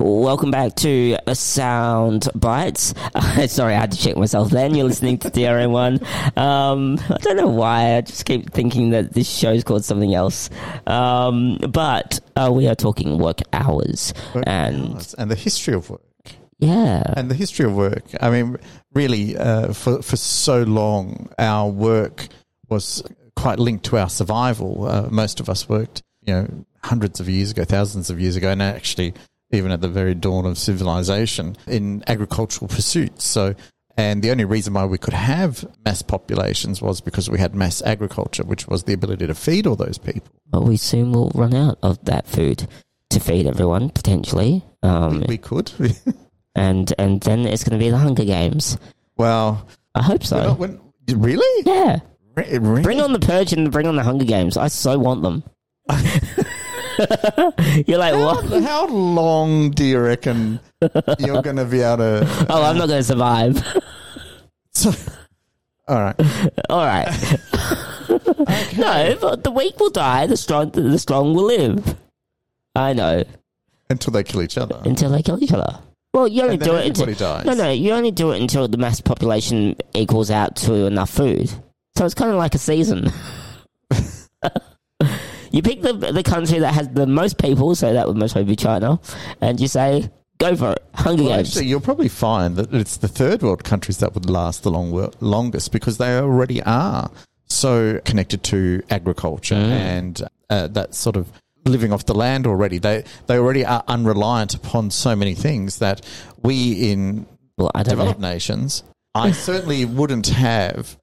Welcome back to Sound Bites. sorry, I had to check myself then. You're listening to DRN1. Um, I don't know why. I just keep thinking that this show's called something else. Um, but uh, we are talking work hours. Work and, hours and the history of work. Yeah. And the history of work. I mean, really, uh, for, for so long, our work was quite linked to our survival. Uh, most of us worked, you know, hundreds of years ago, thousands of years ago, and actually even at the very dawn of civilization in agricultural pursuits. So, and the only reason why we could have mass populations was because we had mass agriculture, which was the ability to feed all those people. But we soon will run out of that food to feed everyone potentially. Um, we could, and and then it's going to be the Hunger Games. Well, I hope so. Not, when, really? Yeah. Really? Bring on the Purge and bring on the Hunger Games. I so want them. You're like, how, what? How long do you reckon you're going to be able to? Uh, oh, I'm not going to survive. So, all right, all right. okay. No, but the weak will die. The strong, the strong will live. I know. Until they kill each other. Until they kill each other. Well, you only do it until dies. no, no. You only do it until the mass population equals out to enough food. So it's kind of like a season. you pick the the country that has the most people, so that would most probably be China, and you say, "Go for it, Hunger well, Games." Actually, you'll probably find that it's the third world countries that would last the long longest because they already are so connected to agriculture mm. and uh, that sort of living off the land already. They they already are unreliant upon so many things that we in well, developed know. nations, I certainly wouldn't have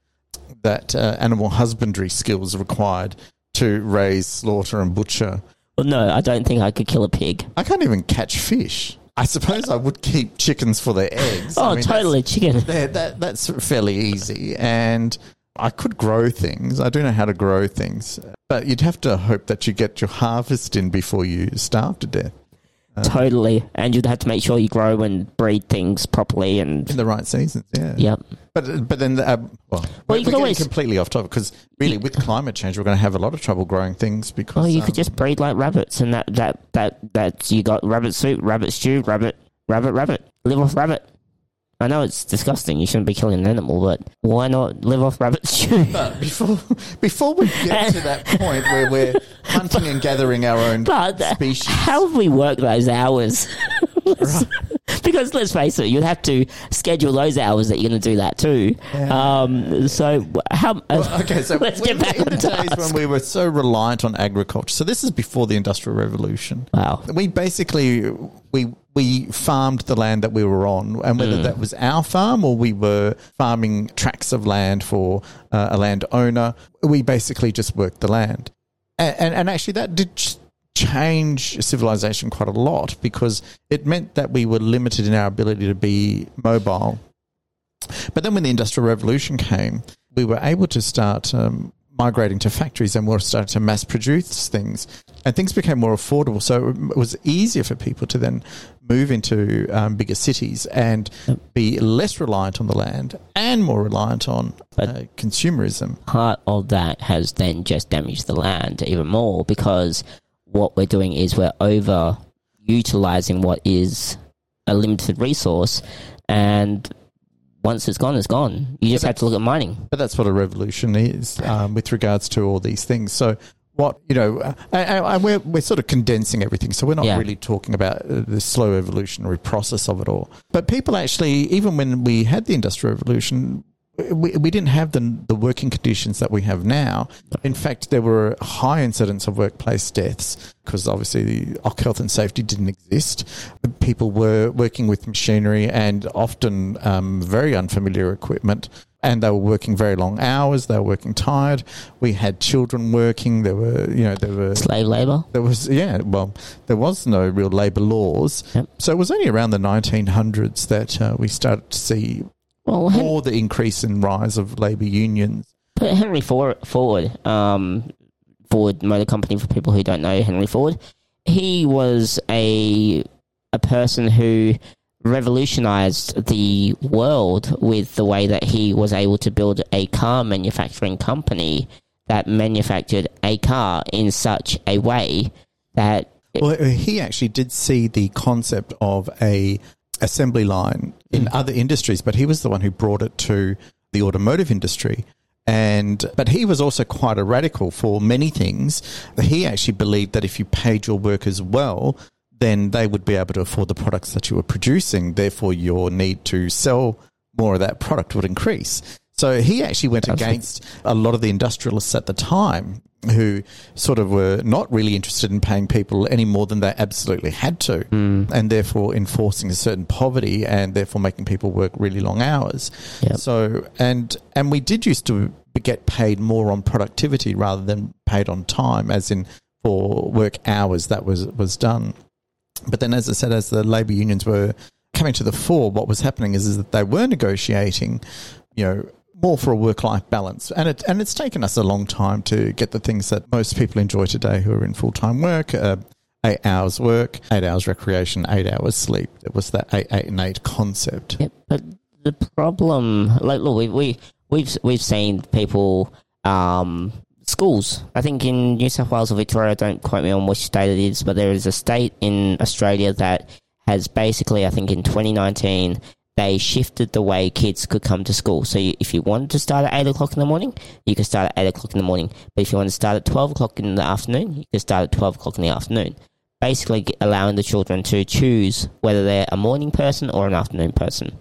that uh, animal husbandry skills required to raise, slaughter, and butcher. Well, no, I don't think I could kill a pig. I can't even catch fish. I suppose I would keep chickens for their eggs. Oh, I mean, totally, chicken. That, that's fairly easy. And I could grow things. I do know how to grow things. But you'd have to hope that you get your harvest in before you starve to death. Um, totally, and you'd have to make sure you grow and breed things properly and in the right seasons. Yeah. Yep. But but then uh, well, well, you can always completely off topic because really with climate change we're going to have a lot of trouble growing things because. Well, you um, could just breed like rabbits, and that that that that you got rabbit soup, rabbit stew, rabbit, rabbit, rabbit, live off rabbit. I know it's disgusting. You shouldn't be killing an animal, but why not live off rabbit stew? But before before we get to that point where we're hunting and gathering our own but species, how have we worked those hours? because let's face it, you'd have to schedule those hours that you're going to do that too. Um, so how? Well, okay, so let's get back in the days when we were so reliant on agriculture. So this is before the Industrial Revolution. Wow. We basically we we farmed the land that we were on, and whether mm. that was our farm or we were farming tracts of land for uh, a landowner, we basically just worked the land. And, and, and actually, that did change civilization quite a lot because it meant that we were limited in our ability to be mobile. But then when the Industrial Revolution came, we were able to start um, migrating to factories and we started to mass produce things. And things became more affordable. So it was easier for people to then move into um, bigger cities and be less reliant on the land and more reliant on uh, consumerism. Part of that has then just damaged the land even more because what we're doing is we're over utilizing what is a limited resource and once it's gone, it's gone. You just have to look at mining. But that's what a revolution is um, with regards to all these things. So what you know, uh, and, and we're we're sort of condensing everything, so we're not yeah. really talking about uh, the slow evolutionary process of it all. But people actually, even when we had the industrial revolution, we, we didn't have the, the working conditions that we have now. In fact, there were high incidents of workplace deaths because obviously the health and safety didn't exist. People were working with machinery and often um, very unfamiliar equipment. And they were working very long hours. They were working tired. We had children working. There were, you know, there were slave labor. There was, yeah. Well, there was no real labor laws. Yep. So it was only around the 1900s that uh, we started to see well, Hen- or the increase in rise of labour unions. But Henry Ford, Ford, um, Ford Motor Company, for people who don't know Henry Ford, he was a a person who revolutionized the world with the way that he was able to build a car manufacturing company that manufactured a car in such a way that Well, he actually did see the concept of a assembly line in mm. other industries, but he was the one who brought it to the automotive industry. And but he was also quite a radical for many things. He actually believed that if you paid your workers well, then they would be able to afford the products that you were producing. Therefore, your need to sell more of that product would increase. So he actually went against a lot of the industrialists at the time who sort of were not really interested in paying people any more than they absolutely had to, hmm. and therefore enforcing a certain poverty and therefore making people work really long hours. Yep. So and and we did used to get paid more on productivity rather than paid on time, as in for work hours that was was done. But then, as I said, as the labour unions were coming to the fore, what was happening is, is that they were negotiating, you know, more for a work-life balance, and it and it's taken us a long time to get the things that most people enjoy today, who are in full-time work. Uh, Eight hours work, eight hours recreation, eight hours sleep. It was that eight, eight, and eight concept. Yeah, but the problem, like, look, we, we we've we've seen people, um, schools. I think in New South Wales or Victoria, don't quote me on which state it is, but there is a state in Australia that has basically, I think, in 2019, they shifted the way kids could come to school. So you, if you wanted to start at eight o'clock in the morning, you could start at eight o'clock in the morning. But if you want to start at twelve o'clock in the afternoon, you could start at twelve o'clock in the afternoon. Basically, allowing the children to choose whether they're a morning person or an afternoon person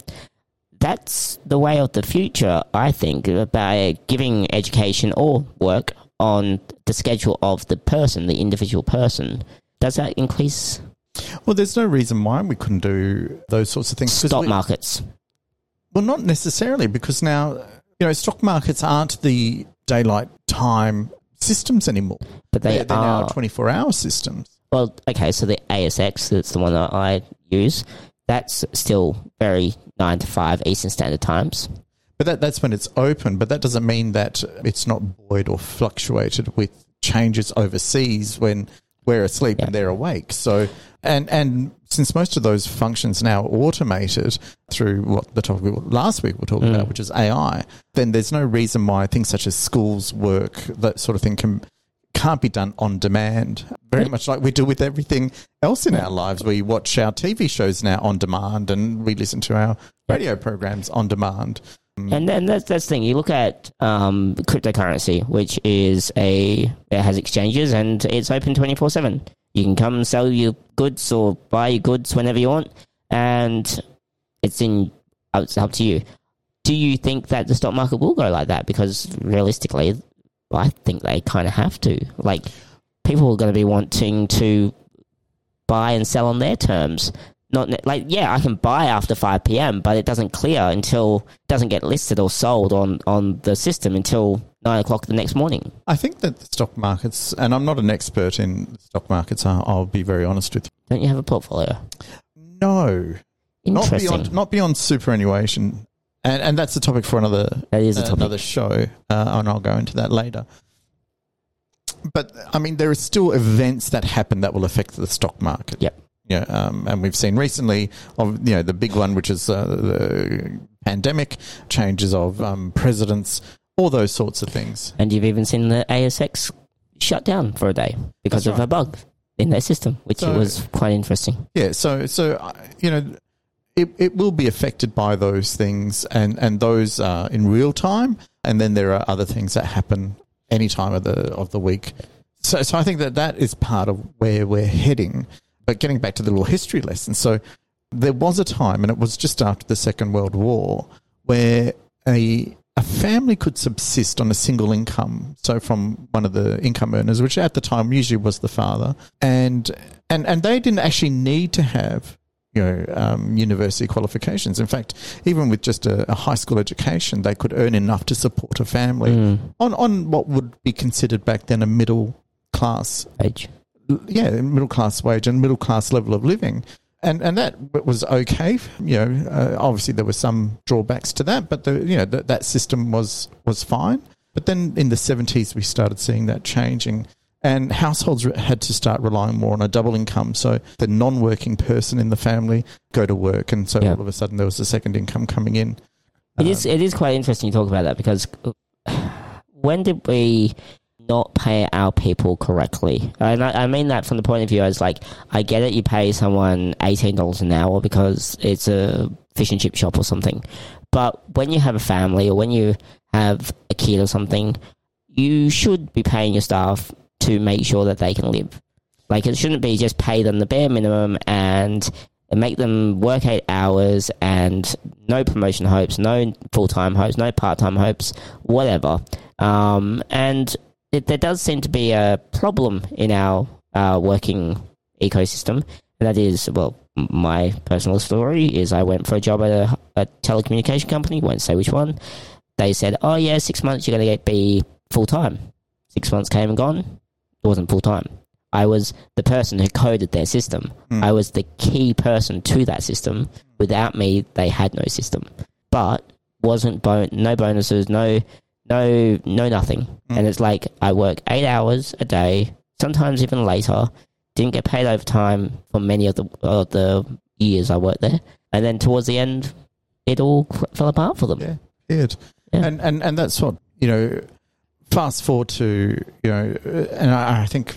that's the way of the future, I think, by giving education or work on the schedule of the person, the individual person. Does that increase Well, there's no reason why we couldn't do those sorts of things. stock we- markets? Well, not necessarily, because now you know stock markets aren't the daylight time systems anymore. But they They're, they're now are. 24 hour systems. Well, okay, so the ASX, that's the one that I use, that's still very 9 to 5 Eastern Standard Times. But that, that's when it's open. But that doesn't mean that it's not buoyed or fluctuated with changes overseas when we're asleep Yeah. and they're awake. So, and and since most of those functions now are automated through what the topic we, last week we were talking Mm. about, which is AI, then there's no reason why things such as schools work, that sort of thing, can can't be done on demand. Very much like we do with everything else in our lives. We watch our TV shows now on demand, and we listen to our radio programs on demand. And then that's that's the thing. You look at um, cryptocurrency, which is a it has exchanges and it's open twenty four seven. You can come and sell your goods or buy your goods whenever you want, and it's in it's up to you. Do you think that the stock market will go like that? Because realistically, I think they kind of have to. Like people are going to be wanting to buy and sell on their terms. Not like yeah, I can buy after five p.m., but it doesn't clear until it doesn't get listed or sold on on the system until nine o'clock the next morning. I think that the stock markets, and I'm not an expert in stock markets, I'll, I'll be very honest with you. Don't you have a portfolio? No, not beyond, not beyond superannuation. And, and that's a topic for another that is a topic. another show, uh, and I'll go into that later. But I mean, there are still events that happen that will affect the stock market. Yep. Yeah, um, and we've seen recently, of you know, the big one, which is uh, the pandemic, changes of um, presidents, all those sorts of things. And you've even seen the ASX shut down for a day because That's of a bug in their system, which So- was quite interesting. Yeah, so so uh, you know, it it will be affected by those things, and and those are in real time, and then there are other things that happen any time of the of the week. So so I think that that is part of where we're heading. But getting back to the little history lesson, so there was a time, and it was just after the Second World War, where a a family could subsist on a single income, so from one of the income earners, which at the time usually was the father, and and and they didn't actually need to have you know um, university qualifications. In fact, even with just a, a high school education, they could earn enough to support a family Mm, on on what would be considered back then a middle class age. yeah, middle class wage and middle class level of living. And, and that was okay. You know, uh, obviously there were some drawbacks to that, but the, you know, that that system was, was fine. But then in the 70s, we started seeing that changing and households had to start relying more on a double income. So the non-working person in the family go to work. And so Yeah. all of a sudden there was a second income coming in. It is. It is quite interesting to talk about that because when did we not pay our people correctly. And I, I mean that from the point of view as like, I get it, you pay someone $18 an hour because it's a fish and chip shop or something. But when you have a family or when you have a kid or something, you should be paying your staff to make sure that they can live. Like it shouldn't be just pay them the bare minimum and make them work eight hours and no promotion hopes, no full time hopes, no part time hopes, whatever. Um, and it, there does seem to be a problem in our uh, working ecosystem, and that is well, my personal story is I went for a job at a, a telecommunication company. Won't say which one. They said, "Oh yeah, six months you're going to get be full time." Six months came and gone. It wasn't full time. I was the person who coded their system. Mm. I was the key person to that system. Without me, they had no system. But wasn't bon- no bonuses, no no no nothing. Mm. And it's like I work eight hours a day, sometimes even later. Didn't get paid overtime for many of the of the years I worked there. And then towards the end, it all fell apart for them. Yeah. Weird. Yeah. And, and and that's what you know. Fast forward to you know, uh, and I, I think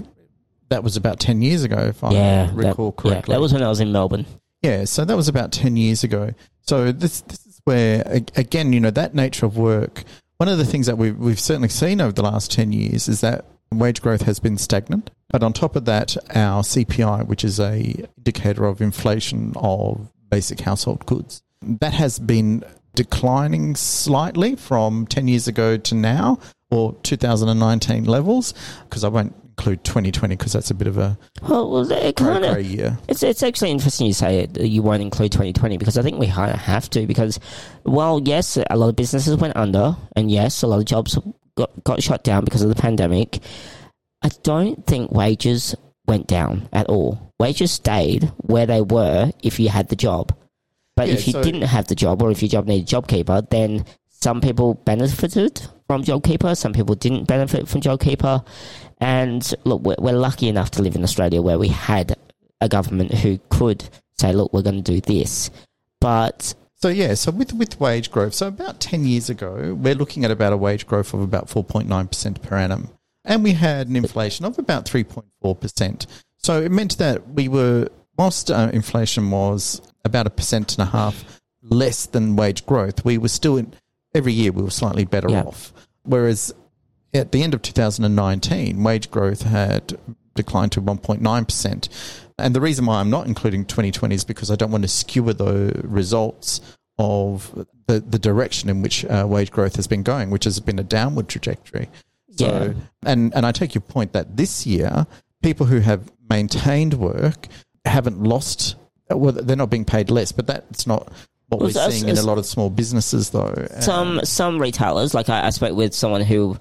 that was about ten years ago, if I recall that, yeah, correctly. that was when I was in Melbourne. Yeah, so that was about 10 years ago. So this, this is where, again, you know, that nature of work, one of the things that we've, we've certainly seen over the last 10 years is that wage growth has been stagnant. But on top of that, our CPI, which is a indicator of inflation of basic household goods, that has been declining slightly from 10 years ago to now or 2019 levels because I won't include 2020 because that's a bit of a Well, well it kind of year. It's it's actually interesting you say it, you won't include 2020 because I think we kind of have to because, well, yes, a lot of businesses went under, and yes, a lot of jobs got got shut down because of the pandemic. I don't think wages went down at all. Wages stayed where they were if you had the job, but Yeah, if you so- didn't have the job or if your job needed a JobKeeper, then some people benefited from JobKeeper, some people didn't benefit from JobKeeper. And look, we're, we're lucky enough to live in Australia where we had a government who could say, look, we're going to do this. But So yeah, so with with wage growth, so about ten years ago, we're looking at about a wage growth of about four point nine percent per annum, and we had an inflation of about three point four percent. So it meant that we were, whilst uh, inflation was about a percent and a half less than wage growth, we were still in every year we were slightly better Yeah. off. Whereas at the end of 2019, wage growth had declined to 1.9%. And the reason why I'm not including 2020 is because I don't want to skewer the results of the, the direction in which uh, wage growth has been going, which has been a downward trajectory. So, Yeah. and, and I take your point that this year, people who have maintained work haven't lost, well, they're not being paid less, but that's not what we're that's- seeing in a lot of small businesses, though. some some retailers, like I, I spoke with someone who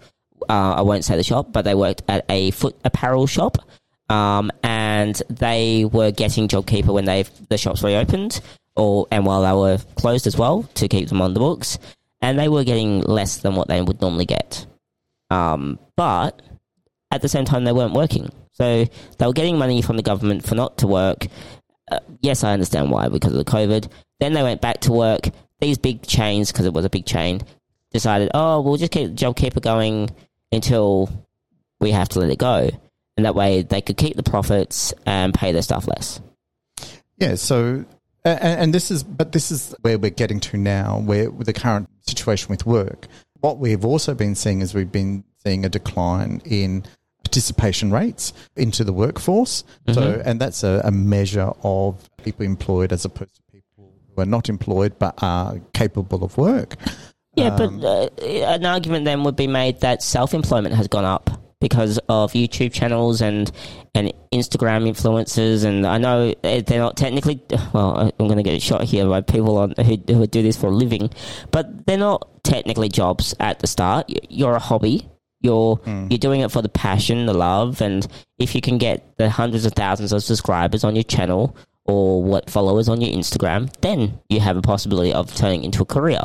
uh, I won't say the shop, but they worked at a foot apparel shop, um, and they were getting JobKeeper when they the shops reopened, or and while they were closed as well to keep them on the books, and they were getting less than what they would normally get. Um, but at the same time, they weren't working, so they were getting money from the government for not to work. Uh, yes, I understand why because of the COVID. Then they went back to work. These big chains, because it was a big chain, decided, oh, we'll just keep JobKeeper going until we have to let it go. And that way they could keep the profits and pay their staff less. Yeah, so and, and this is but this is where we're getting to now, where with the current situation with work. What we've also been seeing is we've been seeing a decline in participation rates into the workforce. So mm-hmm. and that's a, a measure of people employed as opposed to who are not employed but are capable of work. Yeah, Um, but uh, an argument then would be made that self employment has gone up because of YouTube channels and and Instagram influencers. And I know they're not technically, well, I'm going to get it shot here by people on, who, who do this for a living, but they're not technically jobs at the start. You're a hobby. You're you're doing it for the passion, the love, and if you can get the hundreds of thousands of subscribers on your channel or what followers on your Instagram, then you have a possibility of turning into a career.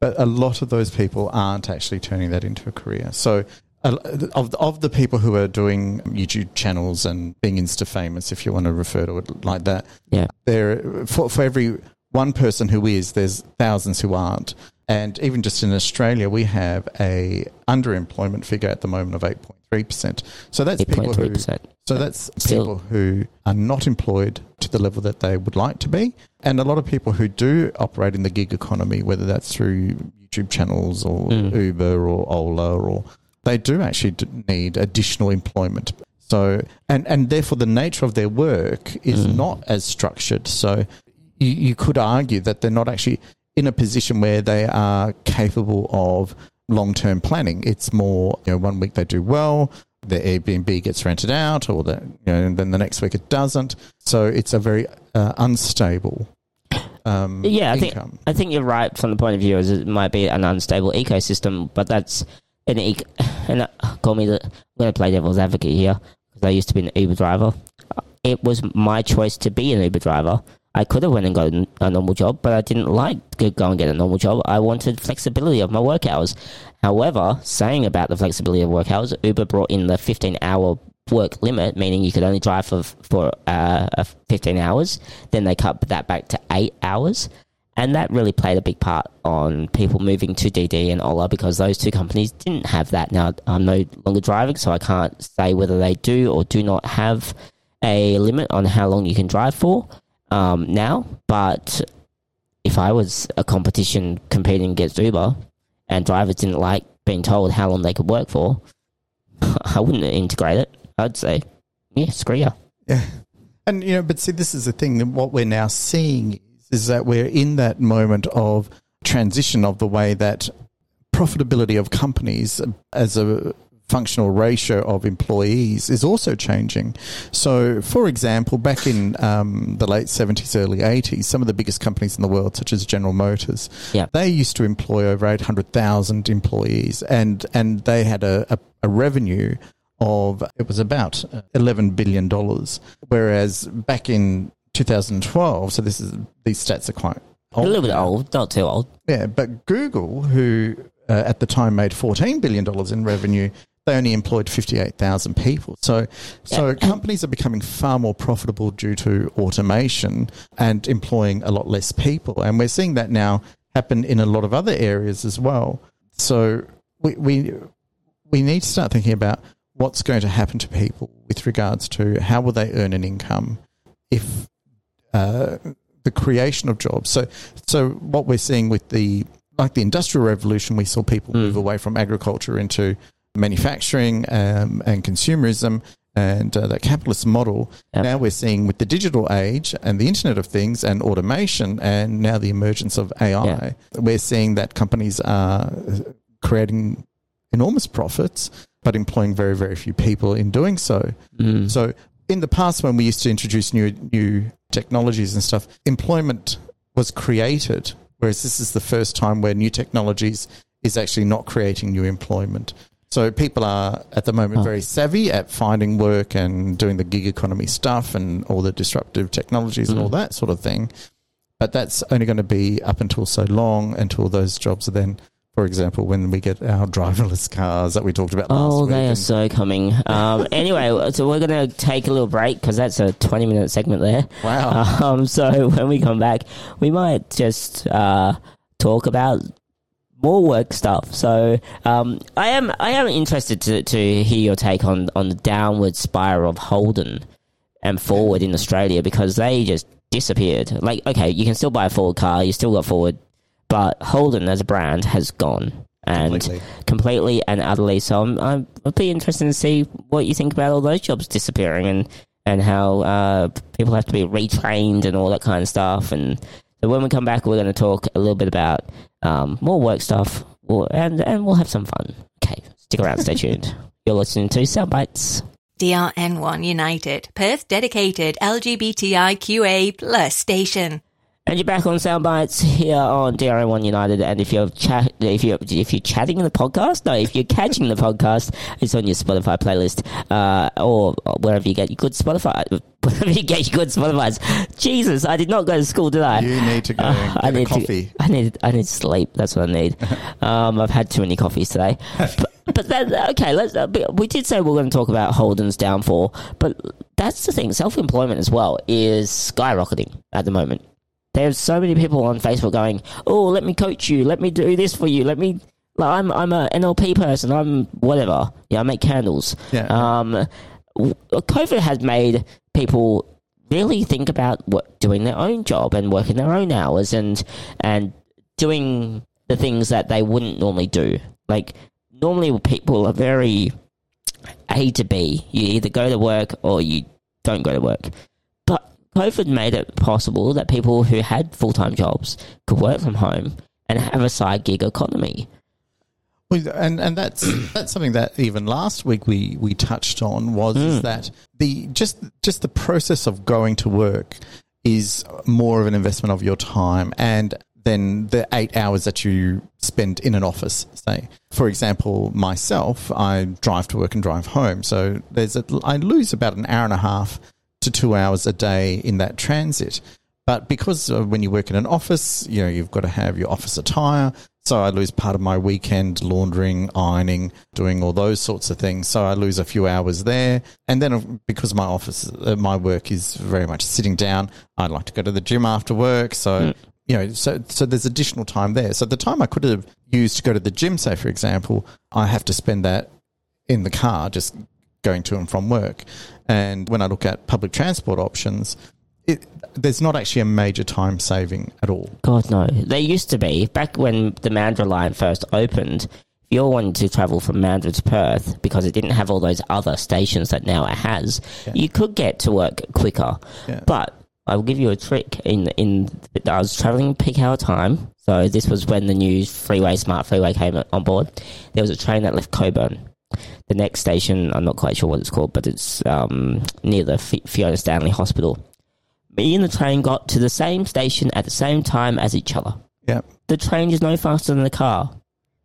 But a lot of those people aren't actually turning that into a career. So, uh, of of the people who are doing YouTube channels and being Insta famous, if you want to refer to it like that, Yeah. there for for every one person who is, there's thousands who aren't. And even just in Australia, we have a underemployment figure at the moment of 8.3%. So that's people who so that's Still- people who are not employed the level that they would like to be, and a lot of people who do operate in the gig economy, whether that's through YouTube channels or Mm. Uber or Ola, or they do actually need additional employment. So and and therefore the nature of their work is Mm. not as structured. So you, you could argue that they're not actually in a position where they are capable of long term planning. It's more, you know, one week they do well, the Airbnb gets rented out, or the, you know, and then the next week it doesn't. So it's a very uh, unstable um, Yeah, I think- I think you're right from the point of view as it might be an unstable ecosystem, but that's an ec- and uh, call me the I'm going to play devil's advocate here because I used to be an Uber driver. It was my choice to be an Uber driver. I could have went and got a normal job, but I didn't like to go and get a normal job. I wanted flexibility of my work hours. However, saying about the flexibility of work hours, Uber brought in the 15 hour work limit, meaning you could only drive for for uh, uh, 15 hours. Then they cut that back to eight hours, and that really played a big part on people moving to DiDi and Ola because those two companies didn't have that. Now I'm no longer driving, so I can't say whether they do or do not have a limit on how long you can drive for um, now. But if I was a competition competing against Uber and drivers didn't like being told how long they could work for, I wouldn't integrate it. I'd say, yeah, screw you. Yeah. And, you know, but see, this is the thing that what we're now seeing is, is that we're in that moment of transition of the way that profitability of companies as a functional ratio of employees is also changing. So, for example, back in um, the late 70s, early 80s, some of the biggest companies in the world, such as General Motors, Yeah. they used to employ over 800,000 employees and, and they had a, a, a revenue of, it was about $11 billion. Whereas back in 2012, so this is, these stats are quite A little bit old, not too old. Yeah, but Google, who uh, at the time made $14 billion in revenue, they only employed 58,000 people. So, so companies are becoming far more profitable due to automation and employing a lot less people. And we're seeing that now happen in a lot of other areas as well. So we, we, we need to start thinking about what's going to happen to people with regards to how will they earn an income if uh, the creation of jobs. So, so what we're seeing with the like the industrial revolution, we saw people Mm. move away from agriculture into manufacturing um, and consumerism and uh, that capitalist model. Yep. Now we're seeing with the digital age and the Internet of Things and automation, and now the emergence of AI, Yeah. we're seeing that companies are creating enormous profits, but employing very, very few people in doing so. Mm. So in the past, when we used to introduce new new technologies and stuff, employment was created, whereas this is the first time where new technologies is actually not creating new employment. So people are at the moment Oh. very savvy at finding work and doing the gig economy stuff and all the disruptive technologies and Mm. all that sort of thing. But that's only going to be up until so long until those jobs are then, for example, when we get our driverless cars that we talked about last Oh, week. they are so coming. Um, anyway, so we're going to take a little break because that's a 20 minute segment there. wow. Um, so when we come back, we might just uh, talk about more work stuff. So um, I am I am interested to, to hear your take on, on the downward spiral of Holden and Ford in Australia because they just disappeared. Like, okay, you can still buy a Ford car, you still got Ford, but Holden as a brand has gone. And Completely. completely and utterly. So I'm, I'm, I'd be interested to see what you think about all those jobs disappearing and, and how uh, people have to be retrained and all that kind of stuff. And so when we come back, we're going to talk a little bit about um, more work stuff We'll- and, and we'll have some fun. Okay, stick around, stay tuned. You're listening to Soundbites. DRN1 United, Perth dedicated LGBTIQA plus station. And you're back on Soundbites here on DRN1 United. And if you're chat, if you if you're chatting in the podcast, no, if you're catching the podcast, it's on your Spotify playlist, uh, or wherever you get your good Spotify, wherever you get your good Spotify's. Jesus, I did not go to school, did I? You need to go and Uh, I need coffee. To, I need I need sleep. That's what I need. um, I've had too many coffees today. but, but that, okay, let's. Uh, we did say we are going to talk about Holden's downfall, but that's the thing. Self employment as well is skyrocketing at the moment. There's so many people on Facebook going, "Oh, let me coach you. Let me do this for you. Let me." Like, I'm I'm a NLP person. I'm whatever. Yeah, I make candles. Yeah. Um, COVID has made people really think about what doing their own job and working their own hours and and doing the things that they wouldn't normally do. Like normally, people are very A to B. You either go to work or you don't go to work. COVID made it possible that people who had full time jobs could work from home and have a side gig economy. Well, and and that's that's something that even last week we we touched on was is that the just just the process of going to work is more of an investment of your time and then the eight hours that you spend in an office say. For example myself i drive to work and drive home. So there's a, i lose about an hour and a half to two hours a day in that transit but because when you work in an office, you know, you've got to have your office attire. So I lose part of my weekend laundering, ironing, doing all those sorts of things. So I lose a few hours there. And then because my office, uh, my work is very much sitting down, I'd like to go to the gym after work. So, you know, so, so there's additional time there. So the time I could have used to go to the gym, say, for example, I have to spend that in the car just going to and from work. And when I look at public transport options, it, there's not actually a major time saving at all. God no, they used to be back when the Mandurah line first opened. If you're wanting to travel from Mandurah to Perth because it didn't have all those other stations that now it has, you could get to work quicker. Yeah. But I will give you a trick. In in I was traveling peak hour time, so this was when the new freeway, smart freeway, came on board. There was a train that left Cockburn. The next station, I'm not quite sure what it's called, but it's um, near the F- Fiona Stanley Hospital. Me and the train got to the same station at the same time as each other. Yeah. The train is no faster than the car,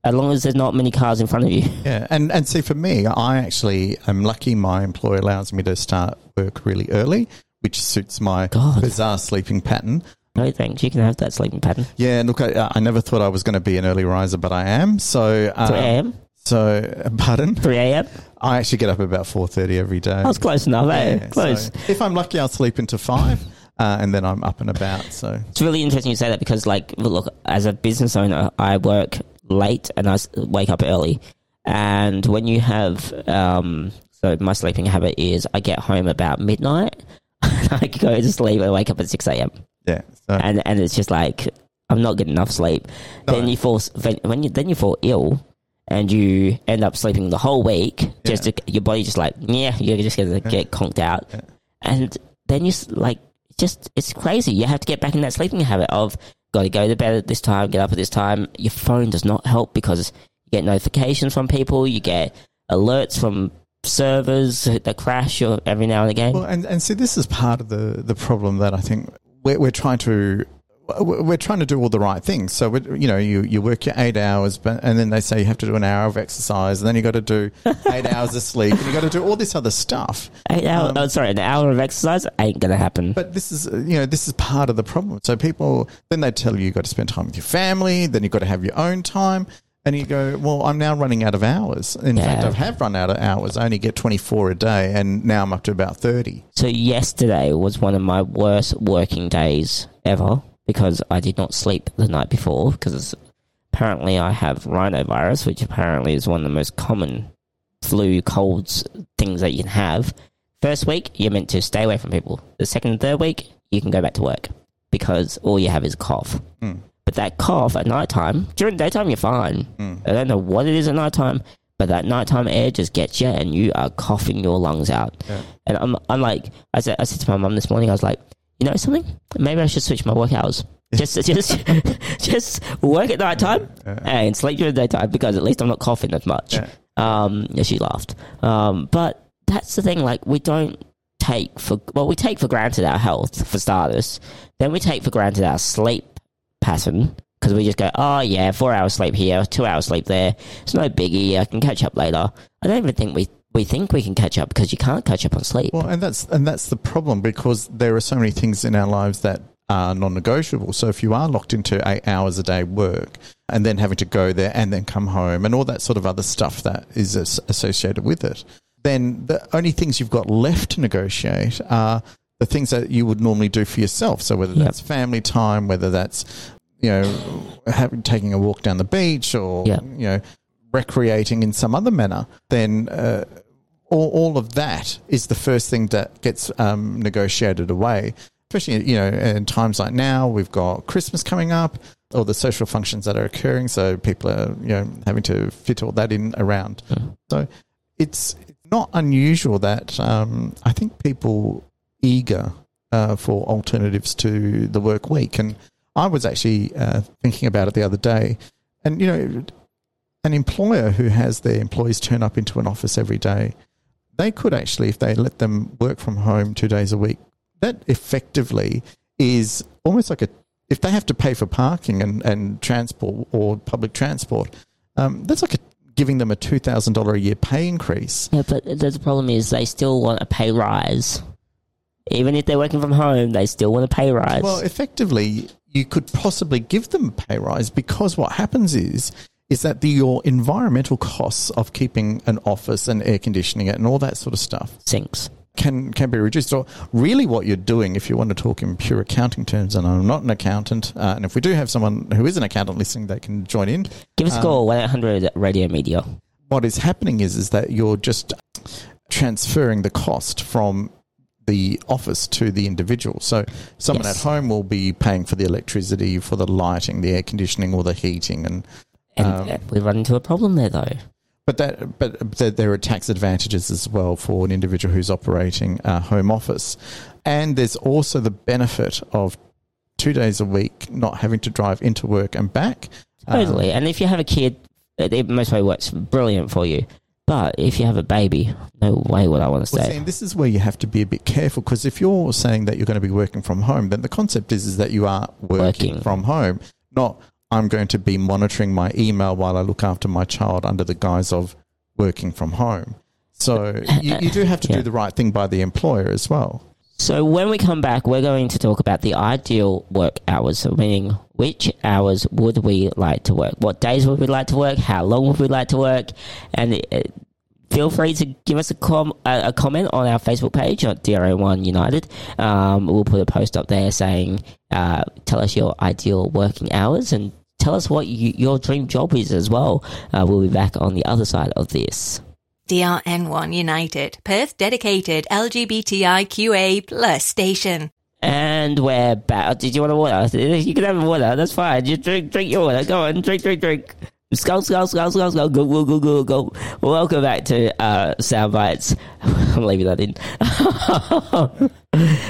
as long as there's not many cars in front of you. Yeah, and and see, for me, I actually am lucky. My employer allows me to start work really early, which suits my God. bizarre sleeping pattern. No thanks, you can have that sleeping pattern. Yeah, look, I, I never thought I was going to be an early riser, but I am. So, 3 um, a.m., so pardon. 3 a.m. I actually get up about four thirty every day. Was close enough, eh? Yeah, Close. so if I'm lucky, I'll sleep into five, uh, and then I'm up and about. So It's really interesting you say that because, like, look, as a business owner, I work late and I wake up early. And when you have, um, so my sleeping habit is I get home about midnight. I go to sleep and wake up at 6 a.m. yeah, so And, and it's just like, I'm not getting enough sleep. Then you fall, when you, then you fall ill and you end up sleeping the whole week. Just to, your body just like, yeah, you're just going to get conked out. And then you like, just, it's crazy. You have to get back in that sleeping habit of, got to go to bed at this time, get up at this time. Your phone does not help because you get notifications from people, you get alerts from servers that crash every now and again. Well, and, and see, this is part of the, the problem that I think we're, we're trying to we're trying to do all the right things. So you know, you, you work your eight hours, but and then they say you have to do an hour of exercise, and then you got to do eight hours of sleep, and you got to do all this other stuff. Eight hour, um, oh, sorry, an hour of exercise ain't gonna happen. But this is, you know, this is part of the problem. So people then they tell you you've got to spend time with your family, then you've got to have your own time, and you go, well, I'm now running out of hours. In fact, I have run out of hours. I only get 24 a day, and now I'm up to about 30. So yesterday was one of my worst working days ever because I did not sleep the night before because apparently I have rhinovirus, which apparently is one of the most common flu colds things that you can have. First week, you're meant to stay away from people. The second and third week, you can go back to work because all you have is cough. Hmm. But that cough at nighttime, during daytime, you're fine. Hmm. I don't know what it is at nighttime, but that nighttime air just gets you and you are coughing your lungs out. And I'm, I'm like, I said, I said to my mum this morning, I was like, you know something? Maybe I should switch my work hours. Just, just, just work at nighttime and sleep during the daytime because at least I'm not coughing as much. Yeah. Um, yeah, she laughed. Um, but that's the thing. Like we don't take for well, we take for granted our health for starters. Then we take for granted our sleep pattern because we just go, oh yeah, four hours sleep here, two hours sleep there. It's no biggie. I can catch up later. I don't even think we we think we can catch up because you can't catch up on sleep. Well, and that's and that's the problem because there are so many things in our lives that are non-negotiable. So if you are locked into eight hours a day work and then having to go there and then come home and all that sort of other stuff that is associated with it, then the only things you've got left to negotiate are the things that you would normally do for yourself. So whether Yep. that's family time, whether that's you know having taking a walk down the beach or Yep. you know recreating in some other manner, then uh, all, all of that is the first thing that gets um, negotiated away. Especially, you know, in times like now, we've got Christmas coming up, all the social functions that are occurring, so people are, you know, having to fit all that in around. So it's not unusual that um, I think people eager uh, for alternatives to the work week, and I was actually uh, thinking about it the other day, and you know, an employer who has their employees turn up into an office every day, they could actually, if they let them work from home two days a week, that effectively is almost like a, if they have to pay for parking and, and transport or public transport, um, that's like a, giving them a $2,000 a year pay increase. Yeah, but the problem is they still want a pay rise. Even if they're working from home, they still want a pay rise. Well, effectively, you could possibly give them a pay rise because what happens is is that the, your environmental costs of keeping an office and air conditioning it and all that sort of stuff Sinks. can can be reduced. Or really, what you're doing, if you want to talk in pure accounting terms, and I'm not an accountant, uh, and if we do have someone who is an accountant listening, they can join in. Give us a Um, call, 1 800 Radio Media. What is happening is is that you're just transferring the cost from the office to the individual. So someone Yes. at home will be paying for the electricity, for the lighting, the air conditioning, or the heating, and And um, uh, we run into a problem there, though. But that, but there- there are tax advantages as well for an individual who's operating a home office, and there's also the benefit of two days a week not having to drive into work and back. Um, Totally. and if you have a kid, it, it most way works brilliant for you. But if you have a baby, no way would I want to Well, stay. see, and this is where you have to be a bit careful because if you're saying that you're going to be working from home, then the concept is, is that you are working, Working. from home, not I'm going to be monitoring my email while I look after my child under the guise of working from home. So you, you do have to Yeah. do the right thing by the employer as well. So when we come back, we're going to talk about the ideal work hours. So meaning, which hours would we like to work? What days would we like to work? How long would we like to work? And feel free to give us a, com- a, comment on our Facebook page at DRN1 United. Um, we'll put a post up there saying, uh, tell us your ideal working hours and tell us what you, your dream job is as well. Uh, we'll be back on the other side of this. DRN1 United, Perth dedicated LGBTIQA plus station. And we're back. Did you want a water? You can have a water. That's fine. Just drink, drink your water. Go on, drink, drink, drink. Skull, skull, skull, skull, skull. Go, go, go, go, go. Welcome back to uh, Sound Bites. I'm leaving that in.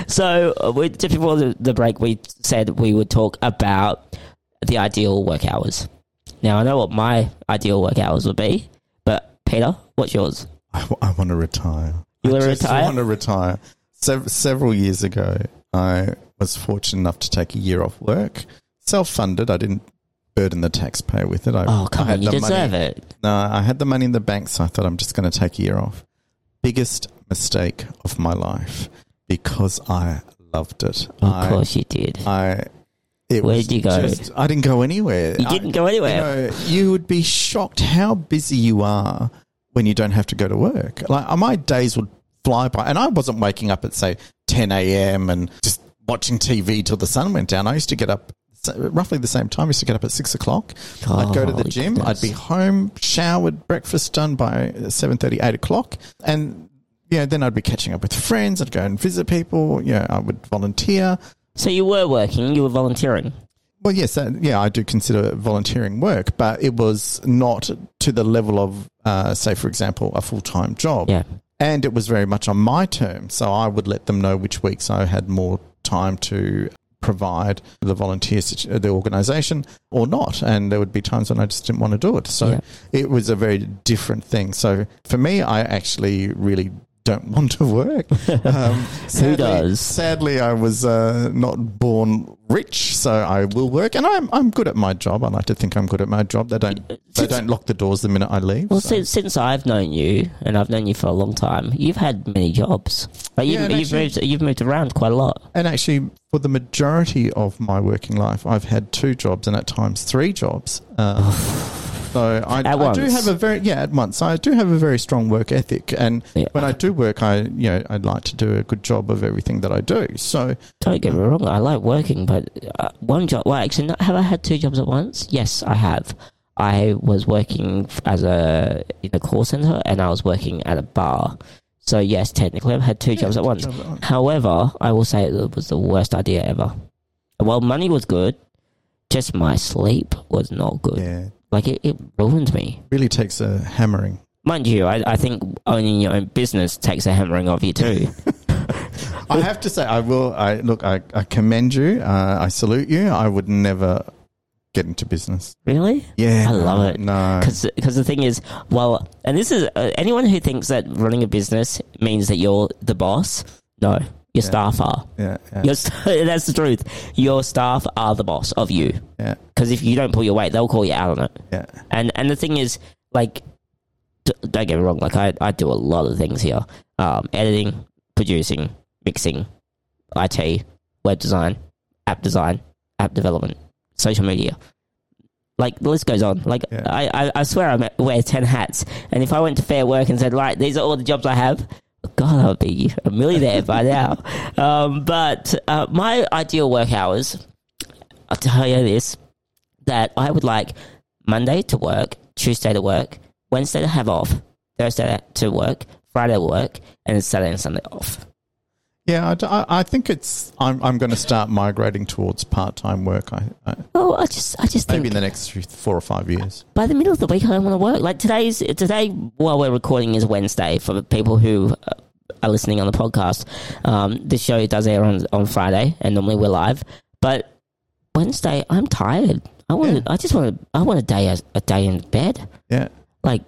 so, uh, we, just before the, the break, we said we would talk about the ideal work hours. Now, I know what my ideal work hours would be, but Peter, what's yours? I, want to retire. You wanna just retire? want to retire. Sev- several years ago, I was fortunate enough to take a year off work, self-funded. I didn't burden the taxpayer with it. I, Oh, come I on, you deserve money. it. No, I had the money in the bank, so I thought I'm just going to take a year off. Biggest mistake of my life because I loved it. Of I, course you did. I. It Where'd was you go? Just, I didn't go anywhere. You didn't go anywhere. you know, you would be shocked how busy you are when you don't have to go to work. Like uh, my days would fly by, and I wasn't waking up at say 10 a.m. and just watching TV till the sun went down. I used to get up roughly the same time. I used to get up at six o'clock. I'd go to the gym. goodness. I'd be home, showered, breakfast done by 7.30, 8 o'clock, and yeah, then I'd be catching up with friends. I'd go and visit people. Yeah, I would volunteer. So you were working, you were volunteering. Well, yes, that, yeah, I do consider volunteering work, but it was not to the level of, uh, say, for example, a full time job. Yeah. And it was very much on my terms. So I would let them know which weeks I had more time to provide the volunteer, situ- uh, the organisation or not. And there would be times when I just didn't want to do it. So Yeah. it was a very different thing. So for me, I actually really don't want to work. Um, sadly, does? Sadly, I was uh, not born rich, so I will work, and I'm I'm good at my job. I like to think I'm good at my job. They don't they don't lock the doors the minute I leave. Well, so- since, since I've known you, and I've known you for a long time, you've had many jobs. Like you've, Yeah, you've actually- moved, you've moved around quite a lot. And actually, for the majority of my working life, I've had two jobs and at times three jobs. Um, So I, At I do have a very yeah at once. I do have a very strong work ethic, and Yeah. when I do work, I you know I'd like to do a good job of everything that I do. So Don't get me wrong, I like working, but uh, one job. Well, actually, not, have I had two jobs at once? Yes, I have. I was working as a in a call center, and I was working at a bar. So yes, technically, I've had two jobs at once. However, I will say it was the worst idea ever. Well, money was good, just my sleep was not good. yeah, Like it, it ruined me. really takes a hammering. Mind you, I, I think owning your own business takes a hammering of you too. I have to say, I will. I look. I, I commend you. Uh, I salute you. I would never get into business. really? Yeah, I love it. No, because the thing is, well, and this is uh, anyone who thinks that running a business means that you're the boss. No, your staff are. yeah, yeah, Your st- that's the truth. Your staff are the boss of you. yeah, Because if you don't pull your weight, they'll call you out on it. yeah. And and the thing is, like, d- don't get me wrong. Like, I I do a lot of things here: um, editing, producing, mixing, IT, web design, app design, app development, social media. Like the list goes on. Like Yeah. I, I, I swear I wear ten hats. And if I went to Fair Work and said, "Right, these are all the jobs I have," God, I would be a millionaire by now. Um, but uh, my ideal work hours, I'll tell you this: that I would like Monday to work, Tuesday to work, Wednesday to have off, Thursday to work, Friday to work, and Saturday and Sunday off. Yeah, I think it's. I'm, I'm going to start migrating towards part time work. I, I Well, I just, I just think maybe in the next few- four or five years. by the middle of the week I don't want to work. Like today's today while we're recording is Wednesday for the people who uh, are listening on the podcast. Um, this show does air on on Friday, and normally we're live. But Wednesday, I'm tired. I want. Yeah. I just want. I want a day a, a day in bed. Yeah, Like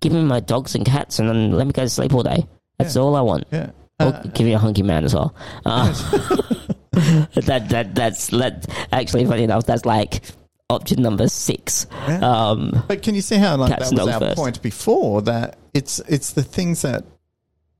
give me my dogs and cats, and then let me go to sleep all day. That's all I want. yeah. Uh, give me a hunky man as well. Uh, that that that's that. Actually, funny enough, that's like option number six. Yeah. Um, But can you see how like that was our first. point before that it's it's the things that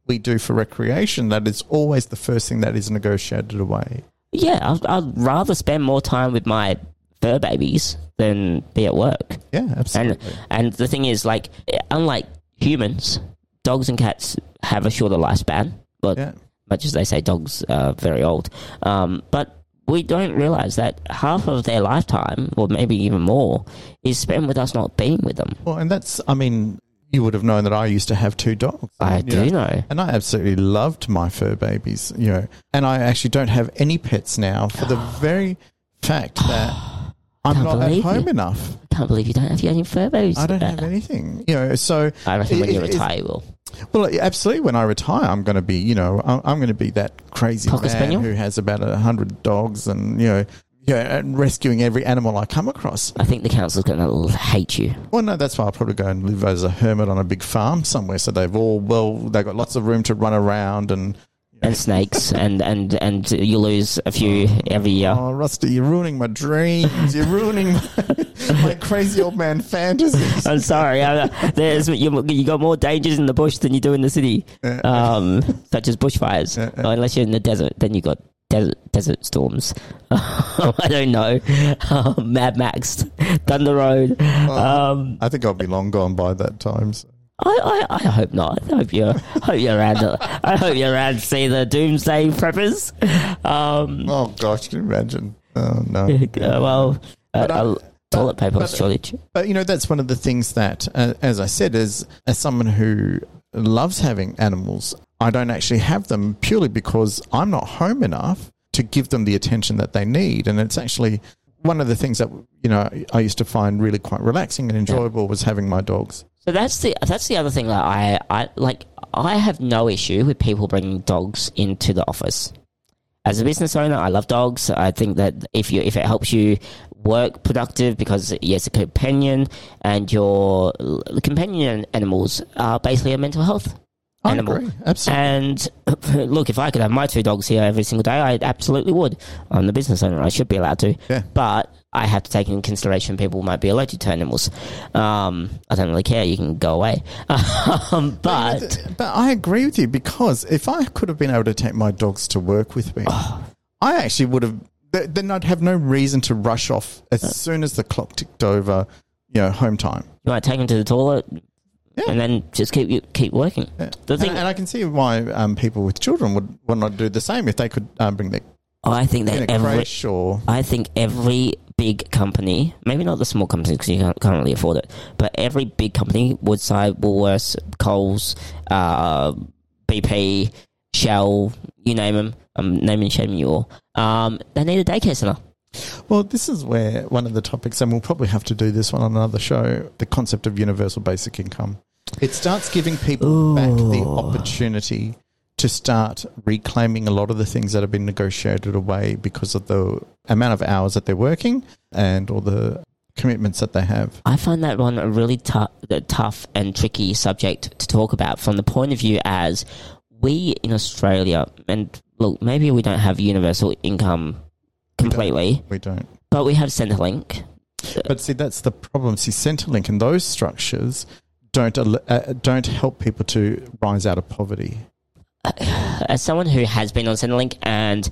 we do for recreation that is always the first thing that is negotiated away. yeah, I'd, I'd rather spend more time with my fur babies than be at work. Yeah, And absolutely. and the thing is, like, unlike humans, dogs and cats have a shorter lifespan. But yeah, much as they say dogs are very old, um, but we don't realize that half of their lifetime, or maybe even more, is spent with us not being with them. well, and that's I mean you would have known that I used to have two dogs. I you do know. And I absolutely loved my fur babies, you know. And I actually don't have any pets now for the very fact that I'm Can't at home it. enough. I can't believe you don't have any fur babies. I don't have anything, you know. So I reckon when you retire, you will. Well, absolutely. When I retire, I'm going to be, you know, I'm, going to be that crazy Cocker man spaniel? who has about a hundred dogs, and you know, yeah, and rescuing every animal I come across. I think the council's going to hate you. Well, no, that's why I'll probably go and live as a hermit on a big farm somewhere. So they've all well, they've got lots of room to run around and. And snakes, and and and you lose a few every year. Oh, Rusty, you're ruining my dreams. You're ruining my, my crazy old man fantasies. I'm sorry. I, there's you, you got more dangers in the bush than you do in the city, um, such as bushfires. Unless you're in the desert, then you got desert desert storms. I don't know. Mad Max, Thunder Road. Um, I think I'll be long gone by that time. So. I, I, I hope not. I hope you're hope you're around. To, I hope you're around to see the Doomsday Preppers. Um, Oh gosh, can you imagine? Oh no. uh, well, uh, I- a toilet paper but- shortage. But you know, that's one of the things that, uh, as I said, as as someone who loves having animals, I don't actually have them purely because I'm not home enough to give them the attention that they need, and it's actually one of the things that you know I used to find really quite relaxing and enjoyable was having my dogs. So that's the that's the other thing that I I like. I have no issue with people bringing dogs into the office. As a business owner, I love dogs. I think that if you if it helps you work productive because yes, a companion and your companion animals are basically a mental health I animal. agree, absolutely. And look, if I could have my two dogs here every single day, I absolutely would. I'm the business owner; I should be allowed to. Yeah. But I have to take into consideration people might be allergic to animals. Um, I don't really care. You can go away. um, but but I agree with you because if I could have been able to take my dogs to work with me, Oh. I actually would have. Then I'd have no reason to rush off as soon as the clock ticked over you know home time. You might take them to the toilet, Yeah. and then just keep keep working. Yeah. The And, thing, and I can see why um, people with children would, would not do the same if they could um, bring their I think that every or I think every big company, maybe not the small companies because you can't, can't really afford it, but every big company, Woodside, Woolworths, Coles, uh, BP, Shell, you name them, I'm naming shaming you all, um, they need a daycare centre. Well, this is where one of the topics, and we'll probably have to do this one on another show the concept of universal basic income. It starts giving people back the opportunity to start reclaiming a lot of the things that have been negotiated away because of the amount of hours that they're working and all the commitments that they have. I find that one a really tough, tough and tricky subject to talk about from the point of view as we in Australia, and look, maybe we don't have universal income completely, We don't. but we have Centrelink. But see, that's the problem. See, Centrelink and those structures don't uh, don't help people to rise out of poverty. As someone who has been on Centrelink and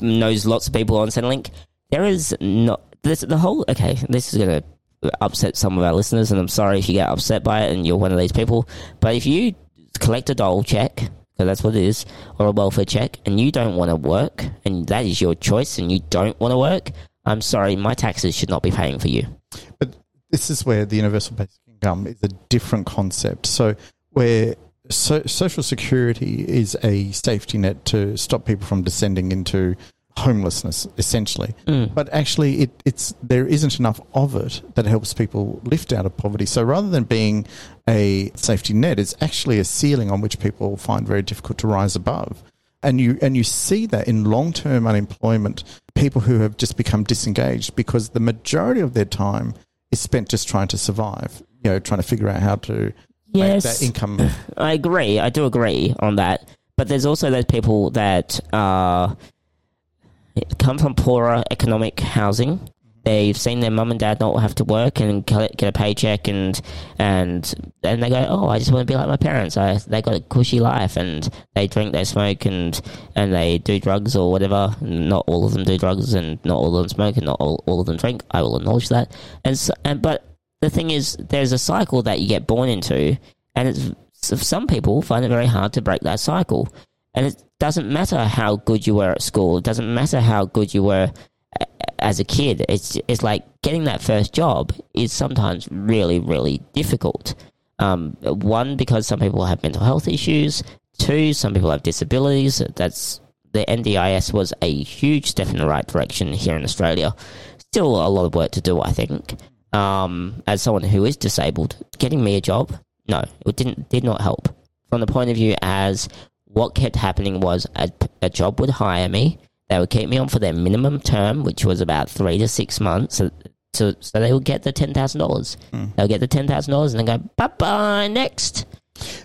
knows lots of people on Centrelink, there is not this the whole. Okay, this is going to upset some of our listeners, and I'm sorry if you get upset by it and you're one of these people. But if you collect a dole check, because that's what it is, or a welfare check, and you don't want to work, and that is your choice, and you don't want to work, I'm sorry, my taxes should not be paying for you. But this is where the universal basic income is a different concept. So, where so, social security is a safety net to stop people from descending into homelessness, essentially. Mm. But actually, it, it's there isn't enough of it that helps people lift out of poverty. So rather than being a safety net, it's actually a ceiling on which people find very difficult to rise above. And you and you see that in long term unemployment, people who have just become disengaged because the majority of their time is spent just trying to survive. You know, trying to figure out how to make Yes. that income. I agree. I do agree on that. But there's also those people that uh, come from poorer economic housing. They've seen their mum and dad not have to work and get get a paycheck, and and and they go, "Oh, I just want to be like my parents. I, they got a cushy life, and they drink, they smoke, and and they do drugs or whatever. Not all of them do drugs, and not all of them smoke, and not all, all of them drink. I will acknowledge that. And so, and but the thing is, there's a cycle that you get born into, and it's some people find it very hard to break that cycle. And it doesn't matter how good you were at school. It doesn't matter how good you were as a kid. It's it's like getting that first job is sometimes really really difficult. Um, one because some people have mental health issues. Two, some people have disabilities. That's the NDIS was a huge step in the right direction here in Australia. Still a lot of work to do, I think. Um, as someone who is disabled, getting me a job, no, it didn't did not help. From the point of view as what kept happening was a, a job would hire me. They would keep me on for their minimum term, which was about three to six months. So, so, so they would get the ten thousand dollars. They'll get the ten thousand dollars and then go bye bye next.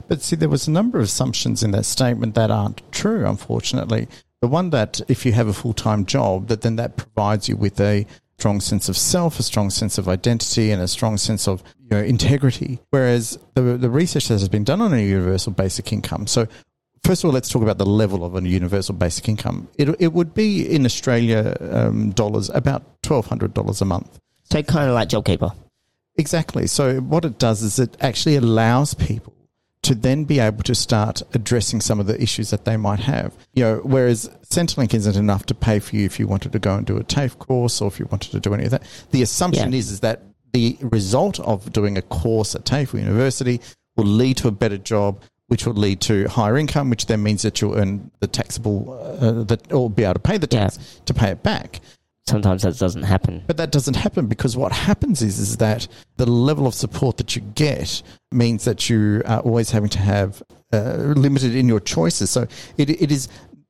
But see, there was a number of assumptions in that statement that aren't true, unfortunately. The one that if you have a full time job, that then that provides you with a strong sense of self, a strong sense of identity, and a strong sense of you know, integrity. Whereas the, the research that has been done on a universal basic income. So, first of all, let's talk about the level of a universal basic income. It, it would be in Australia um, dollars about $1,200 a month. So kind of like JobKeeper. Exactly. So what it does is it actually allows people to then be able to start addressing some of the issues that they might have. You know, whereas Centrelink isn't enough to pay for you if you wanted to go and do a TAFE course or if you wanted to do any of that. The assumption Yeah. is is that the result of doing a course at TAFE or university will lead to a better job, which will lead to higher income, which then means that you'll earn the taxable, uh, that or be able to pay the tax to pay it back. Sometimes that doesn't happen. But that doesn't happen because what happens is is that the level of support that you get means that you are always having to have uh, limited in your choices. So it, it is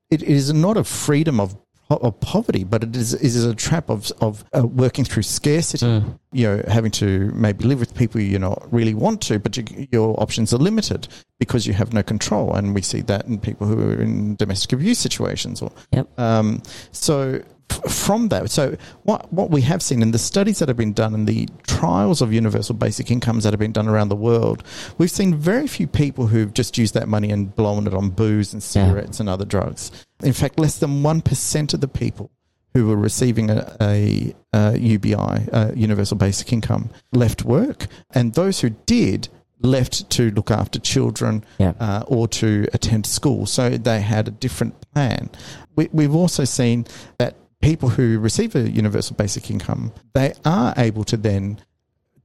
it is not a freedom of of poverty, but it is it is a trap of of uh, working through scarcity. You know, having to maybe live with people you not really want to, but you, your options are limited because you have no control. And we see that in people who are in domestic abuse situations or Yep. um, so from that, so what what we have seen in the studies that have been done and the trials of universal basic incomes that have been done around the world, we've seen very few people who've just used that money and blown it on booze and cigarettes and other drugs. In fact, less than one percent of the people who were receiving a, a, a UBI, a Universal Basic Income, left work, and those who did left to look after children Yeah. uh, or to attend school. So they had a different plan. We, we've also seen that people who receive a universal basic income, they are able to then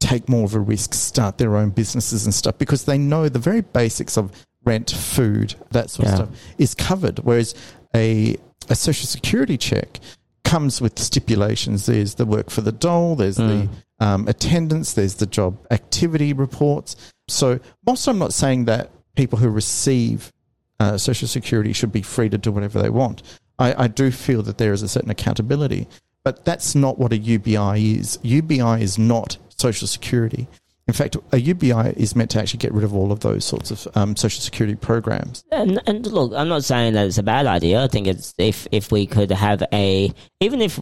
take more of a risk, start their own businesses and stuff because they know the very basics of rent, food, that sort Yeah. of stuff is covered. Whereas a a social security check comes with stipulations. There's the work for the dole, there's Mm. the um, attendance, there's the job activity reports. So, whilst I'm not saying that people who receive uh, social security should be free to do whatever they want, I, I do feel that there is a certain accountability. But that's not what a UBI is. UBI is not social security. In fact, a UBI is meant to actually get rid of all of those sorts of um, social security programs. And, and look, I'm not saying that it's a bad idea. I think it's if if we could have a even if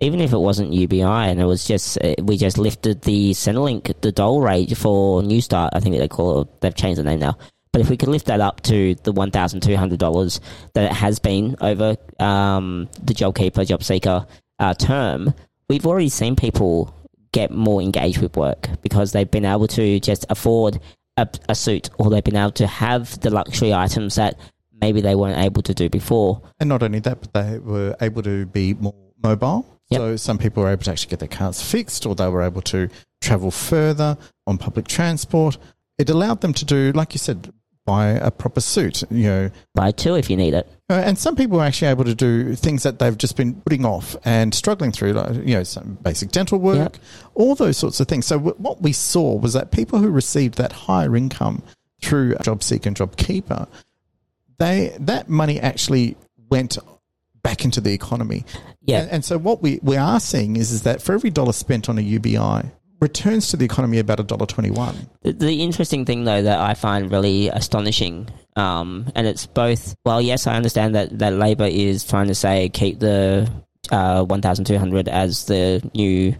even if it wasn't UBI and it was just uh, we just lifted the Centrelink the dole rate for Newstart. I think they call it. They've changed the name now. But if we could lift that up to the one thousand two hundred dollars that it has been over um, the JobKeeper JobSeeker uh, term, we've already seen people get more engaged with work because they've been able to just afford a, a suit or they've been able to have the luxury items that maybe they weren't able to do before. And not only that, but they were able to be more mobile. Yep. So some people were able to actually get their cars fixed, or they were able to travel further on public transport. It allowed them to do, like you said, buy a proper suit. You know, Buy two if you need it. Uh, and some people are actually able to do things that they've just been putting off and struggling through, like, you know, some basic dental work, Yep. all those sorts of things. So, w- what we saw was that people who received that higher income through JobSeeker and JobKeeper, they that money actually went back into the economy. Yeah. And, and so, what we, we are seeing is, is that for every dollar spent on a UBI, returns to the economy about a dollar twenty-one. The, the interesting thing, though, that I find really astonishing, um, and it's both. Well, yes, I understand that that Labor is trying to say keep the uh, one thousand two hundred as the new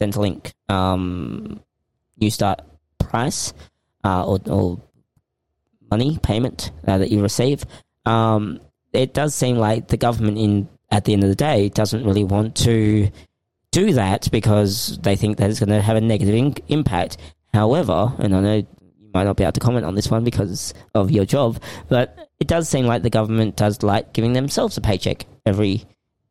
Centrelink um, new start price uh, or, or money payment uh, that you receive. Um, it does seem like the government, in at the end of the day, doesn't really want to do that because they think that it's going to have a negative in- impact. However, and I know you might not be able to comment on this one because of your job, but it does seem like the government does like giving themselves a paycheck every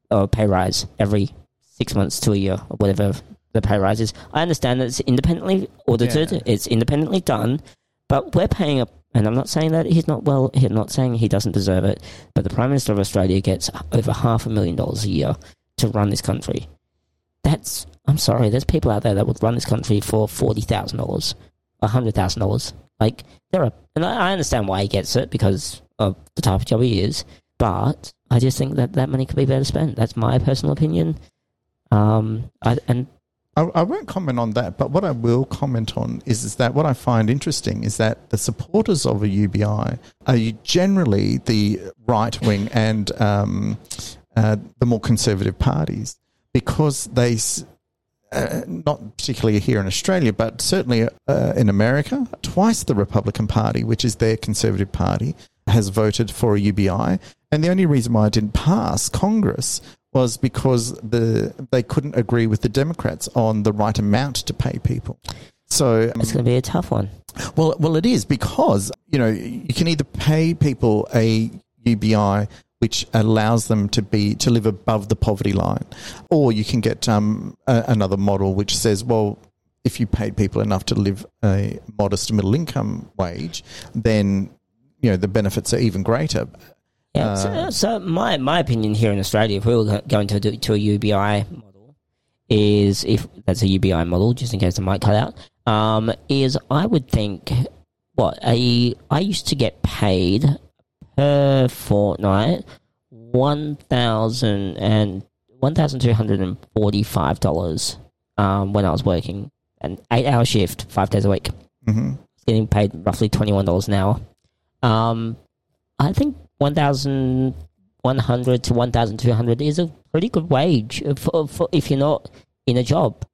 or pay rise every six months to a year or whatever the pay rise is. I understand that it's independently audited, Yeah. it's independently done, but we're paying a. And I'm not saying that he's not well. He's not saying he doesn't deserve it, but the Prime Minister of Australia gets over half a million dollars a year to run this country. That's I'm sorry. There's people out there that would run this country for forty thousand dollars, hundred thousand dollars. Like there are, and I understand why he gets it because of the type of job he is. But I just think that that money could be better spent. That's my personal opinion. Um, I, and I, I won't comment on that, but what I will comment on is, is that what I find interesting is that the supporters of a UBI are generally the right wing and um, uh, the more conservative parties because they, uh, not particularly here in Australia, but certainly uh, in America, twice the Republican Party, which is their conservative party, has voted for a UBI. And the only reason why it didn't pass Congress was because the they couldn't agree with the Democrats on the right amount to pay people. So, it's going to be a tough one. well, well, it is because you know you can either pay people a UBI which allows them to be to live above the poverty line, or you can get um, a, another model which says, well, if you paid people enough to live a modest middle income wage, then you know the benefits are even greater. Yeah. so, Uh, so my my opinion here in Australia, if we were going to do, to a UBI model, is if that's a UBI model, just in case the mic cut out, um, is I would think what a I used to get paid per fortnight one thousand and one thousand two hundred and forty five dollars um, when I was working an eight hour shift, five days a week hmm getting paid roughly twenty one dollars an hour. Um, I think one thousand one hundred to one thousand two hundred is a pretty good wage for, for if you're not in a job.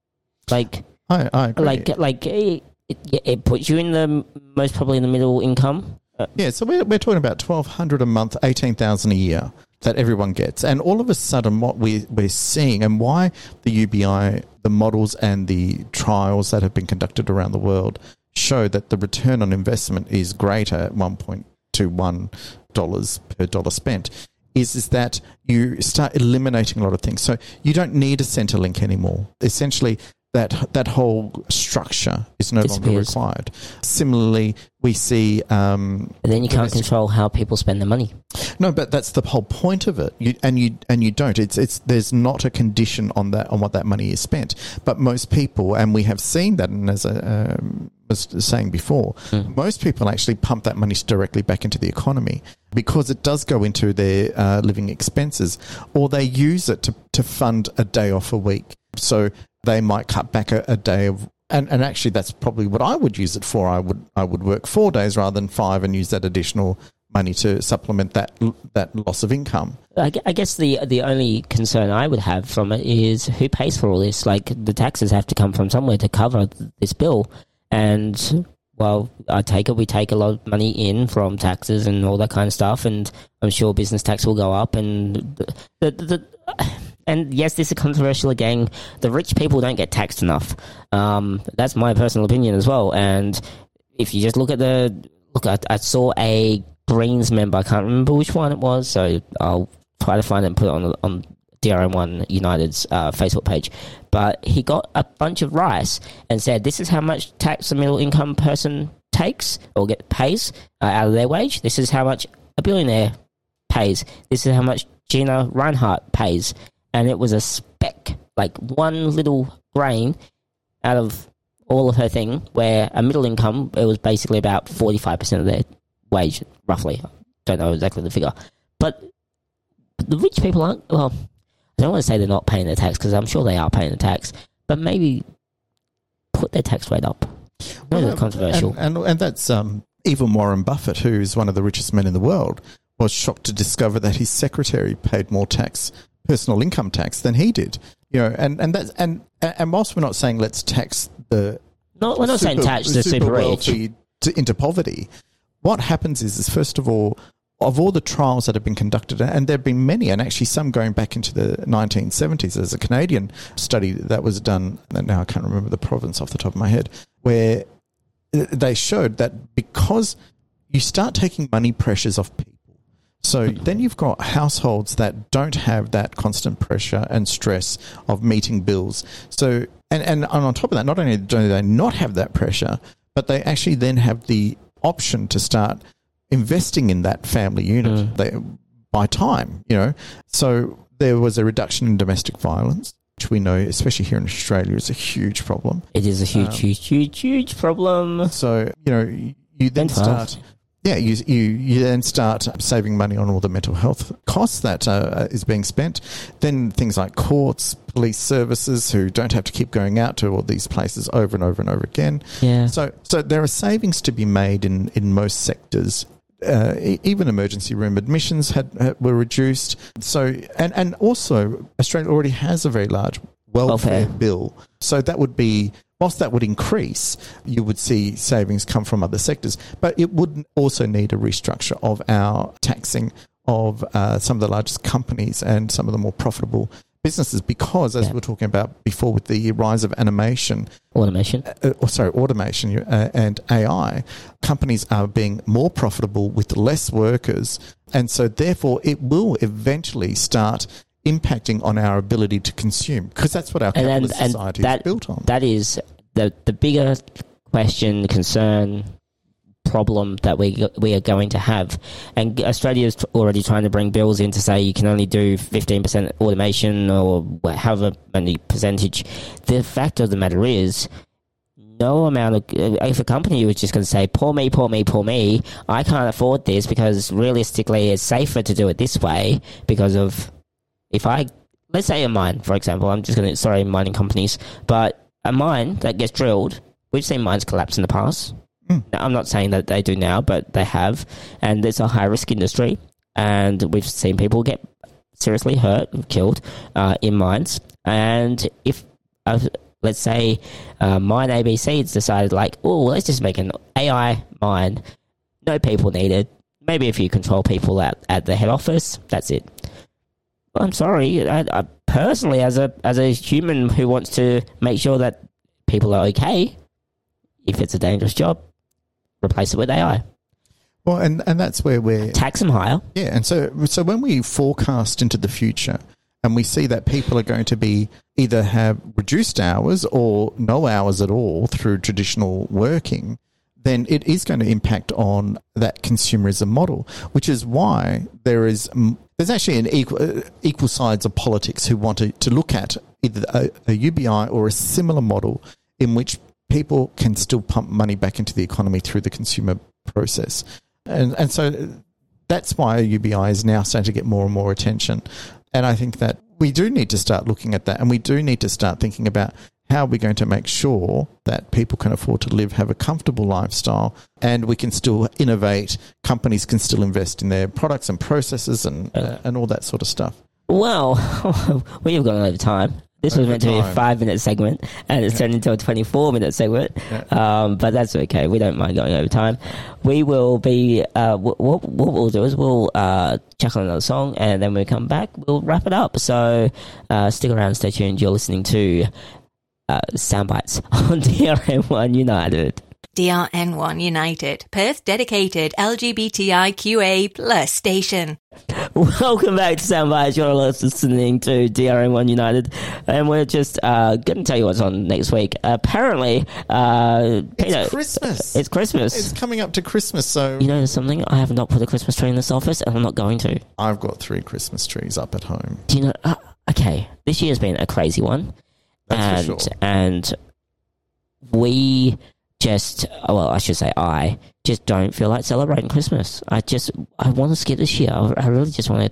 Like, I, I agree. like, like it, it, it puts you in the most probably in the middle income. Yeah, so we're, we're talking about twelve hundred a month, eighteen thousand a year. that everyone gets. And all of a sudden, what we, we're seeing and why the UBI, the models and the trials that have been conducted around the world show that the return on investment is greater at $1.21 per dollar spent is, is that you start eliminating a lot of things. So you don't need a Centrelink anymore. Essentially, that that whole structure is no longer required. Similarly, we see um, And then you can't control how people spend their money. no, but that's the whole point of it. You, and you and you don't. It's it's there's not a condition on that on what that money is spent. But most people, and we have seen that, and as I um, was saying before, most people actually pump that money directly back into the economy because it does go into their uh, living expenses, or they use it to to fund a day off a week. So they might cut back a, a day of. And, and actually, that's probably what I would use it for. I would I would work four days rather than five, and use that additional money to supplement that that loss of income. I, guess the the only concern I would have from it is who pays for all this. Like the taxes have to come from somewhere to cover this bill, and well, I take it we take a lot of money in from taxes and all that kind of stuff, and I'm sure business tax will go up, and the, the, the and yes, this is a controversial again. The rich people don't get taxed enough. Um, that's my personal opinion as well. And if you just look at the look, I, I saw a Greens member. I can't remember which one it was, so I'll try to find it and put it on on DRN1 United's uh, Facebook page. But he got a bunch of rice and said, "This is how much tax a middle income person takes or get pays uh, out of their wage. This is how much a billionaire pays. This is how much Gina Rinehart pays." And it was a speck, like one little grain out of all of her thing, where a middle income, it was basically about 45% of their wage, roughly. Don't know exactly the figure. But the rich people aren't, well, I don't want to say they're not paying their tax because I'm sure they are paying the tax, but maybe put their tax rate up. Well, controversial. And, and, and that's um, even Warren Buffett, who's one of the richest men in the world, was shocked to discover that his secretary paid more tax, personal income tax, than he did. You know, and and that's and and whilst we're not saying let's tax the no, we're not saying tax the super rich. wealthy to, into poverty, what happens is, is first of all, of all the trials that have been conducted, and there have been many, and actually some going back into the 1970s. There's a Canadian study that was done, and now I can't remember the province off the top of my head, where uh, they showed that because you start taking money pressures off people. So then you've got households that don't have that constant pressure and stress of meeting bills. So and, and on top of that, not only do they not have that pressure, but they actually then have the option to start investing in that family unit they, by time, you know. So there was a reduction in domestic violence, which we know, especially here in Australia, is a huge problem. It is a huge, Um, huge, huge, huge problem. So you know, you then start. Yeah, you, you you then start saving money on all the mental health costs that uh, is being spent. Then things like courts, police services, who don't have to keep going out to all these places over and over and over again. Yeah. So so there are savings to be made in in most sectors. Uh, even emergency room admissions had, had were reduced. So and and also Australia already has a very large welfare, Welfare. bill. So that would be whilst that would increase, you would see savings come from other sectors. But it would also need a restructure of our taxing of uh, some of the largest companies and some of the more profitable businesses because, as Yeah. we were talking about before, with the rise of animation, Automation. uh, or sorry, automation uh, and AI, companies are being more profitable with less workers, and so therefore it will eventually start impacting on our ability to consume because that's what our And, and, capitalist and society that, is built on. that is the, the bigger question, concern, problem that we we are going to have. And Australia is already trying to bring bills in to say you can only do 15% automation or however many percentage. The fact of the matter is, no amount of if a company was just going to say poor me poor me poor me i can't afford this because realistically it's safer to do it this way because of if i let's say a mine for example i'm just going to sorry mining companies but a mine that gets drilled we've seen mines collapse in the past Mm. Now, i'm not saying that they do now but they have and it's a high risk industry and we've seen people get seriously hurt and killed uh, in mines and if uh, let's say uh, mine ABC's decided like, oh, let's just make an AI mine. No people needed. Maybe if you control people at, at the head office, that's it. I'm sorry. I, I personally, as a as a human who wants to make sure that people are okay, if it's a dangerous job, replace it with AI. Well, and, and that's where we're Tax them higher. Yeah, and so so when we forecast into the future and we see that people are going to be either have reduced hours or no hours at all through traditional working, then it is going to impact on that consumerism model, which is why there is there's actually an equal uh, equal sides of politics who want to, to look at either a, a UBI or a similar model in which people can still pump money back into the economy through the consumer process. And and so that's why a UBI is now starting to get more and more attention. And I think that we do need to start looking at that and we do need to start thinking about how are we going to make sure that people can afford to live, have a comfortable lifestyle, and we can still innovate. Companies can still invest in their products and processes and, uh, and all that sort of stuff. Well, we have gone over time. This was Over meant to be a five minute segment, and it's turned into a 24 minute segment. Um, but that's okay. We don't mind going over time. We will be, uh, what, what, what we'll do is we'll uh, check on another song, and then when we come back, we'll wrap it up. So uh, stick around, stay tuned. You're listening to uh, Soundbites on DRN1 United. DRN1 United, Perth dedicated LGBTIQA plus station. Welcome back to Soundbites. You're listening to DRN1 United, and we're just uh, going to tell you what's on next week. Apparently, uh, Peter, It's Christmas. It's Christmas. It's coming up to Christmas, so you know something? I have not put a Christmas tree in this office, and I'm not going to. I've got three Christmas trees up at home. Do you know? Uh, okay, this year's been a crazy one, That's and sure. and we just well, I should say I just don't feel like celebrating Christmas. I just I want to skip this year. I, I really just want to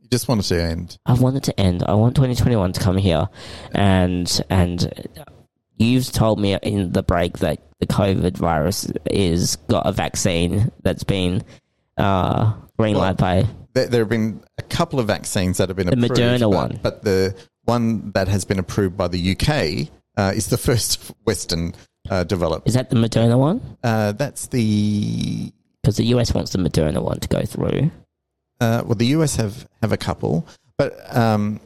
You just wanted to end. I want it to end. I want 2021 to come here, and and you've told me in the break that the COVID virus is got a vaccine that's been uh, green light by There, there have been a couple of vaccines that have been The approved. Moderna but, one. But the one that has been approved by the UK uh, is the first Western uh, developed. is that the Moderna one? Uh, that's the Because the US wants the Moderna one to go through. uh, well, the US have have a couple, but um,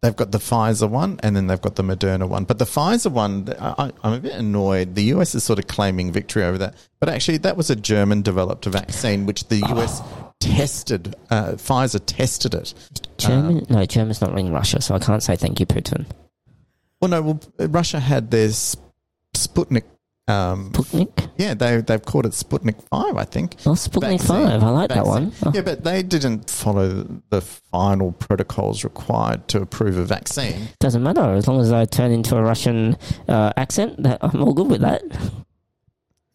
they've got the Pfizer one and then they've got the Moderna one. But the Pfizer one, I, I'm a bit annoyed. The US is sort of claiming victory over that, but actually, that was a German developed vaccine which the US tested. Uh, Pfizer tested it. German? no, German's not in Russia, so I can't say thank you, Putin. Well, no, well, Russia had their Sputnik. Um, Sputnik? yeah, they they've called it Sputnik Five, I think. Oh, Sputnik Vaccine. 5. I like that one. Oh, Yeah, but they didn't follow the final protocols required to approve a vaccine. Doesn't matter. As long as I turn into a Russian uh, accent, that, I'm all good with that.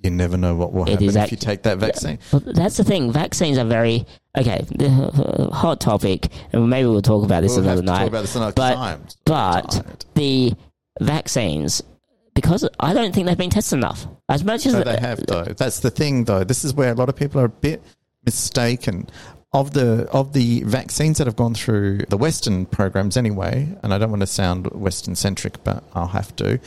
You never know what will It happen is if you take that vaccine. Well, that's the thing. Vaccines are very okay. The hot topic, and maybe we'll talk about this We'll another night. about this another but time. but the vaccines, because I don't think they've been tested enough. As much as No, they have though. That's the thing though. This is where a lot of people are a bit mistaken. Of the of the vaccines that have gone through the Western programs anyway, and I don't want to sound Western centric, but I'll have to.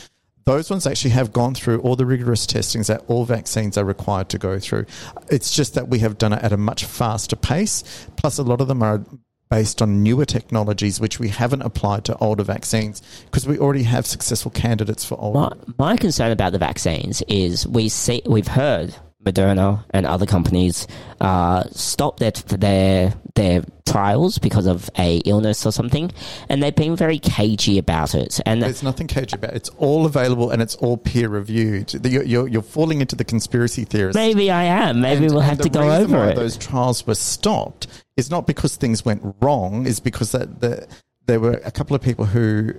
Those ones actually have gone through all the rigorous testings that all vaccines are required to go through. It's just that we have done it at a much faster pace. Plus, a lot of them are based on newer technologies which we haven't applied to older vaccines because we already have successful candidates for older. My, my concern about the vaccines is we see we've heard Moderna and other companies uh, stop their their their trials because of a illness or something, and they've been very cagey about it. And There's nothing cagey about it. It's all available and it's all peer reviewed. You're, you're, you're falling into the conspiracy theorists. maybe I am. Maybe And- we'll have to go over why it. Those trials were stopped is not because things went wrong. Is because that the, there were a couple of people who,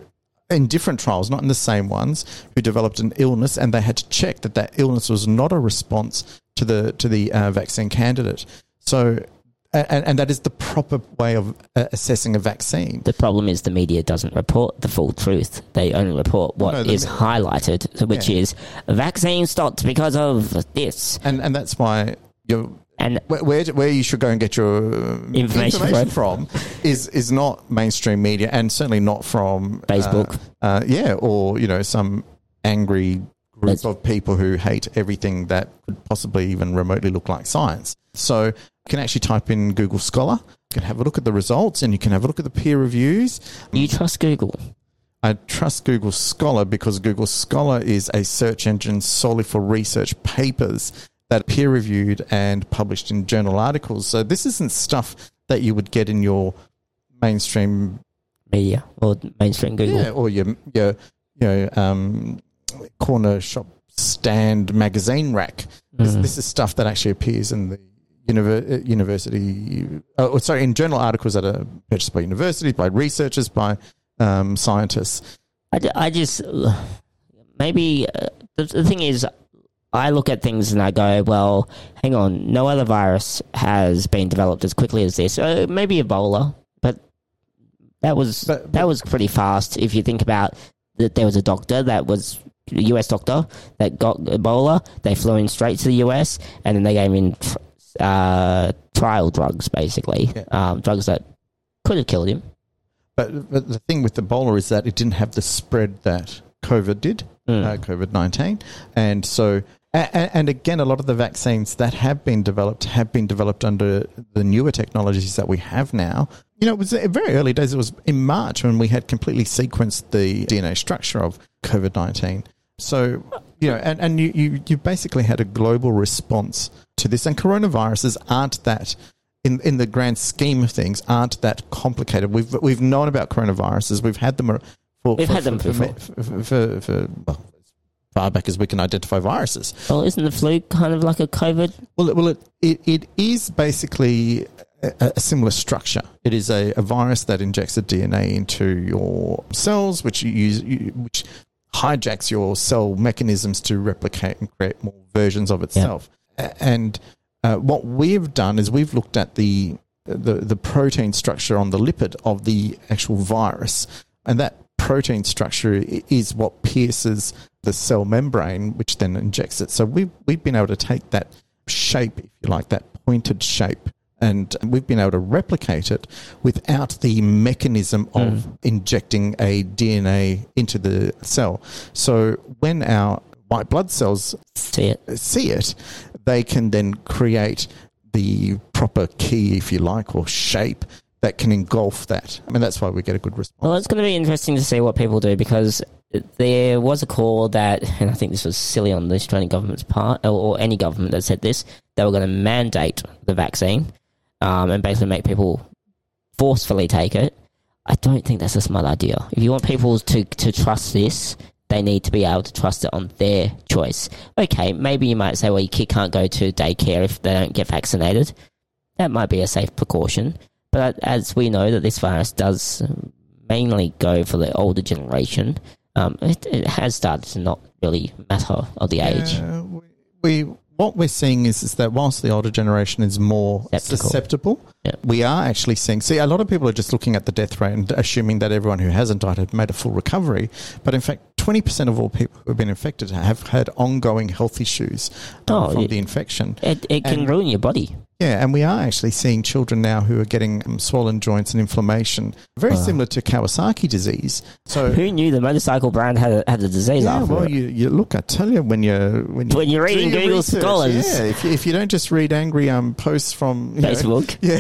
in different trials, not in the same ones, who developed an illness, and they had to check that that illness was not a response to the to the uh, vaccine candidate. So, and, and that is the proper way of uh, assessing a vaccine. The problem is the media doesn't report the full truth. They only report what No, the is me- highlighted, which Yeah. is vaccine stopped because of this. and and that's why you're And where, where where you should go and get your uh, Information from is is not mainstream media and certainly not from uh, Facebook. uh, yeah, or you know some angry group Let's- of people who hate everything that could possibly even remotely look like science. So you can actually type in Google Scholar You can have a look at the results and you can have a look at the peer reviews. You trust Google? I trust Google Scholar because Google Scholar is a search engine solely for research papers that are peer reviewed and published in journal articles. So this isn't stuff that you would get in your mainstream Media or mainstream Google? yeah, or your your you know um, corner shop stand magazine rack. This, Mm. this is stuff that actually appears in the univer- uh, university. Uh, or sorry, in journal articles that are purchased by universities, by researchers, by um, scientists. I, I just maybe uh, the, the thing is I look at things and I go, well, hang on, no other virus has been developed as quickly as this. Uh, maybe Ebola, but that was But- that was pretty fast. If you think about that, there was a doctor that was a US doctor that got Ebola. They flew in straight to the US, and then they gave him uh, trial drugs, basically, Yeah. um, drugs that could have killed him. But, but the thing with Ebola is that it didn't have the spread that COVID did, Mm. uh, COVID 19. And so, and, and again, a lot of the vaccines that have been developed have been developed under the newer technologies that we have now. You know, it was uh, very early days. It was in March when we had completely sequenced the DNA structure of COVID 19. So, you know, and, and you, you, you basically had a global response to this. And coronaviruses aren't that in in the grand scheme of things, aren't that complicated. We've we've known about coronaviruses. We've had them for We've for, had them for, for, for, for, for well, far back as we can identify viruses. Well, isn't the flu kind of like a COVID? Well, it- well, it it, it is basically a, a similar structure. It is a, a virus that injects the DNA into your cells, which you use, you, which hijacks your cell mechanisms to replicate and create more versions of itself. A- And uh, what we've done is we've looked at the, the the protein structure on the lipid of the actual virus, and that protein structure is what pierces the cell membrane, which then injects it. So we've we've been able to take that shape, if you like, that pointed shape. And we've been able to replicate it without the mechanism of hmm. injecting a DNA into the cell. So when our white blood cells See it? see it, they can then create the proper key, if you like, or shape that can engulf that. I mean, that's why we get a good response. Well, it's going to be interesting to see what people do because there was a call that, and I think this was silly on the Australian government's part, or, or any government that said this, they were going to mandate the vaccine um, and basically make people forcefully take it. I don't think that's a smart idea. If you want people to, to trust this, they need to be able to trust it on their choice. Okay, maybe you might say, well, your kid can't go to daycare if they don't get vaccinated. That might be a safe precaution. But as we know that this virus does mainly go for the older generation, um, it, it has started to not really matter of the age. Uh, we, we what we're seeing is, is that whilst the older generation is more susceptible, Yeah. we are actually seeing. See, a lot of people are just looking at the death rate and assuming that everyone who hasn't died had made a full recovery. But in fact, twenty percent of all people who have been infected have had ongoing health issues uh, Oh, from it- the infection. It, it can And- ruin your body. Yeah, and we are actually seeing children now who are getting um, swollen joints and inflammation, very Wow. similar to Kawasaki disease. So. Who knew the motorcycle brand had a, had a disease Yeah, after well, you, you look. I tell you, when you're when, When you're reading Google Scholars. yeah. If you, if you don't just read angry um posts from you know, Facebook. yeah,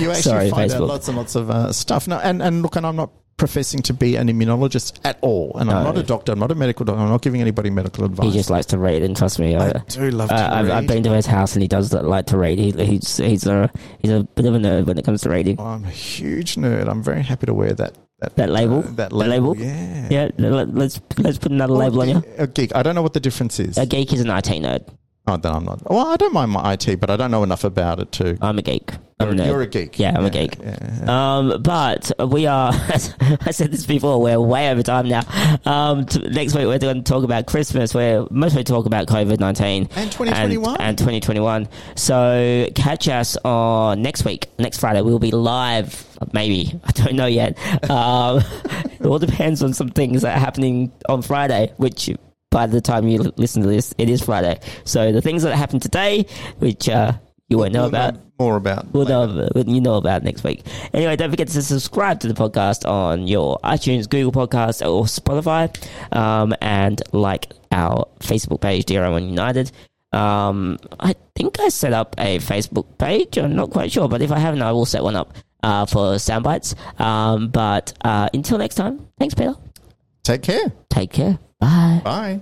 you actually Sorry, find out lots and lots of uh, stuff. No, and and look, and I'm not professing to be an immunologist at all, and I'm not a doctor. I'm not a medical doctor. I'm not giving anybody medical advice. He just likes to read, and trust me, I, I do love to uh, I've, read. I've been to his house, and he does like to read. He, he's he's a he's a bit of a nerd when it comes to reading. I'm a huge nerd. I'm very happy to wear that that, That label? uh, that label. label? Yeah. Yeah, let, let's let's put another label on you. A geek. I don't know what the difference is. A geek is an IT nerd. Oh, then I'm not. Well, I don't mind my IT, but I don't know enough about it too. I'm a geek. I'm a You're, nerd. you're a geek. Yeah, I'm a geek. Um, but we are, I said this before, we're way over time now. Um, t- next week we're going to talk about Christmas. We're mostly talk about COVID 19 And 2021. and, and 2021. So catch us on next week, next Friday. We'll be live, maybe. I don't know yet. Um, it all depends on some things that are happening on Friday, which by the time you l- listen to this, it is Friday. So the things that happened today, which uh, you won't know We'll about. more about. We'll later. know, you know about next week. Anyway, don't forget to subscribe to the podcast on your iTunes, Google Podcast, or Spotify, um, and like our Facebook page, Dear One United. Um, I think I set up a Facebook page. I'm not quite sure, but if I haven't, I will set one up uh, for soundbites. Um, but uh, until next time, thanks, Peter. Take care. Take care. Bye. Bye.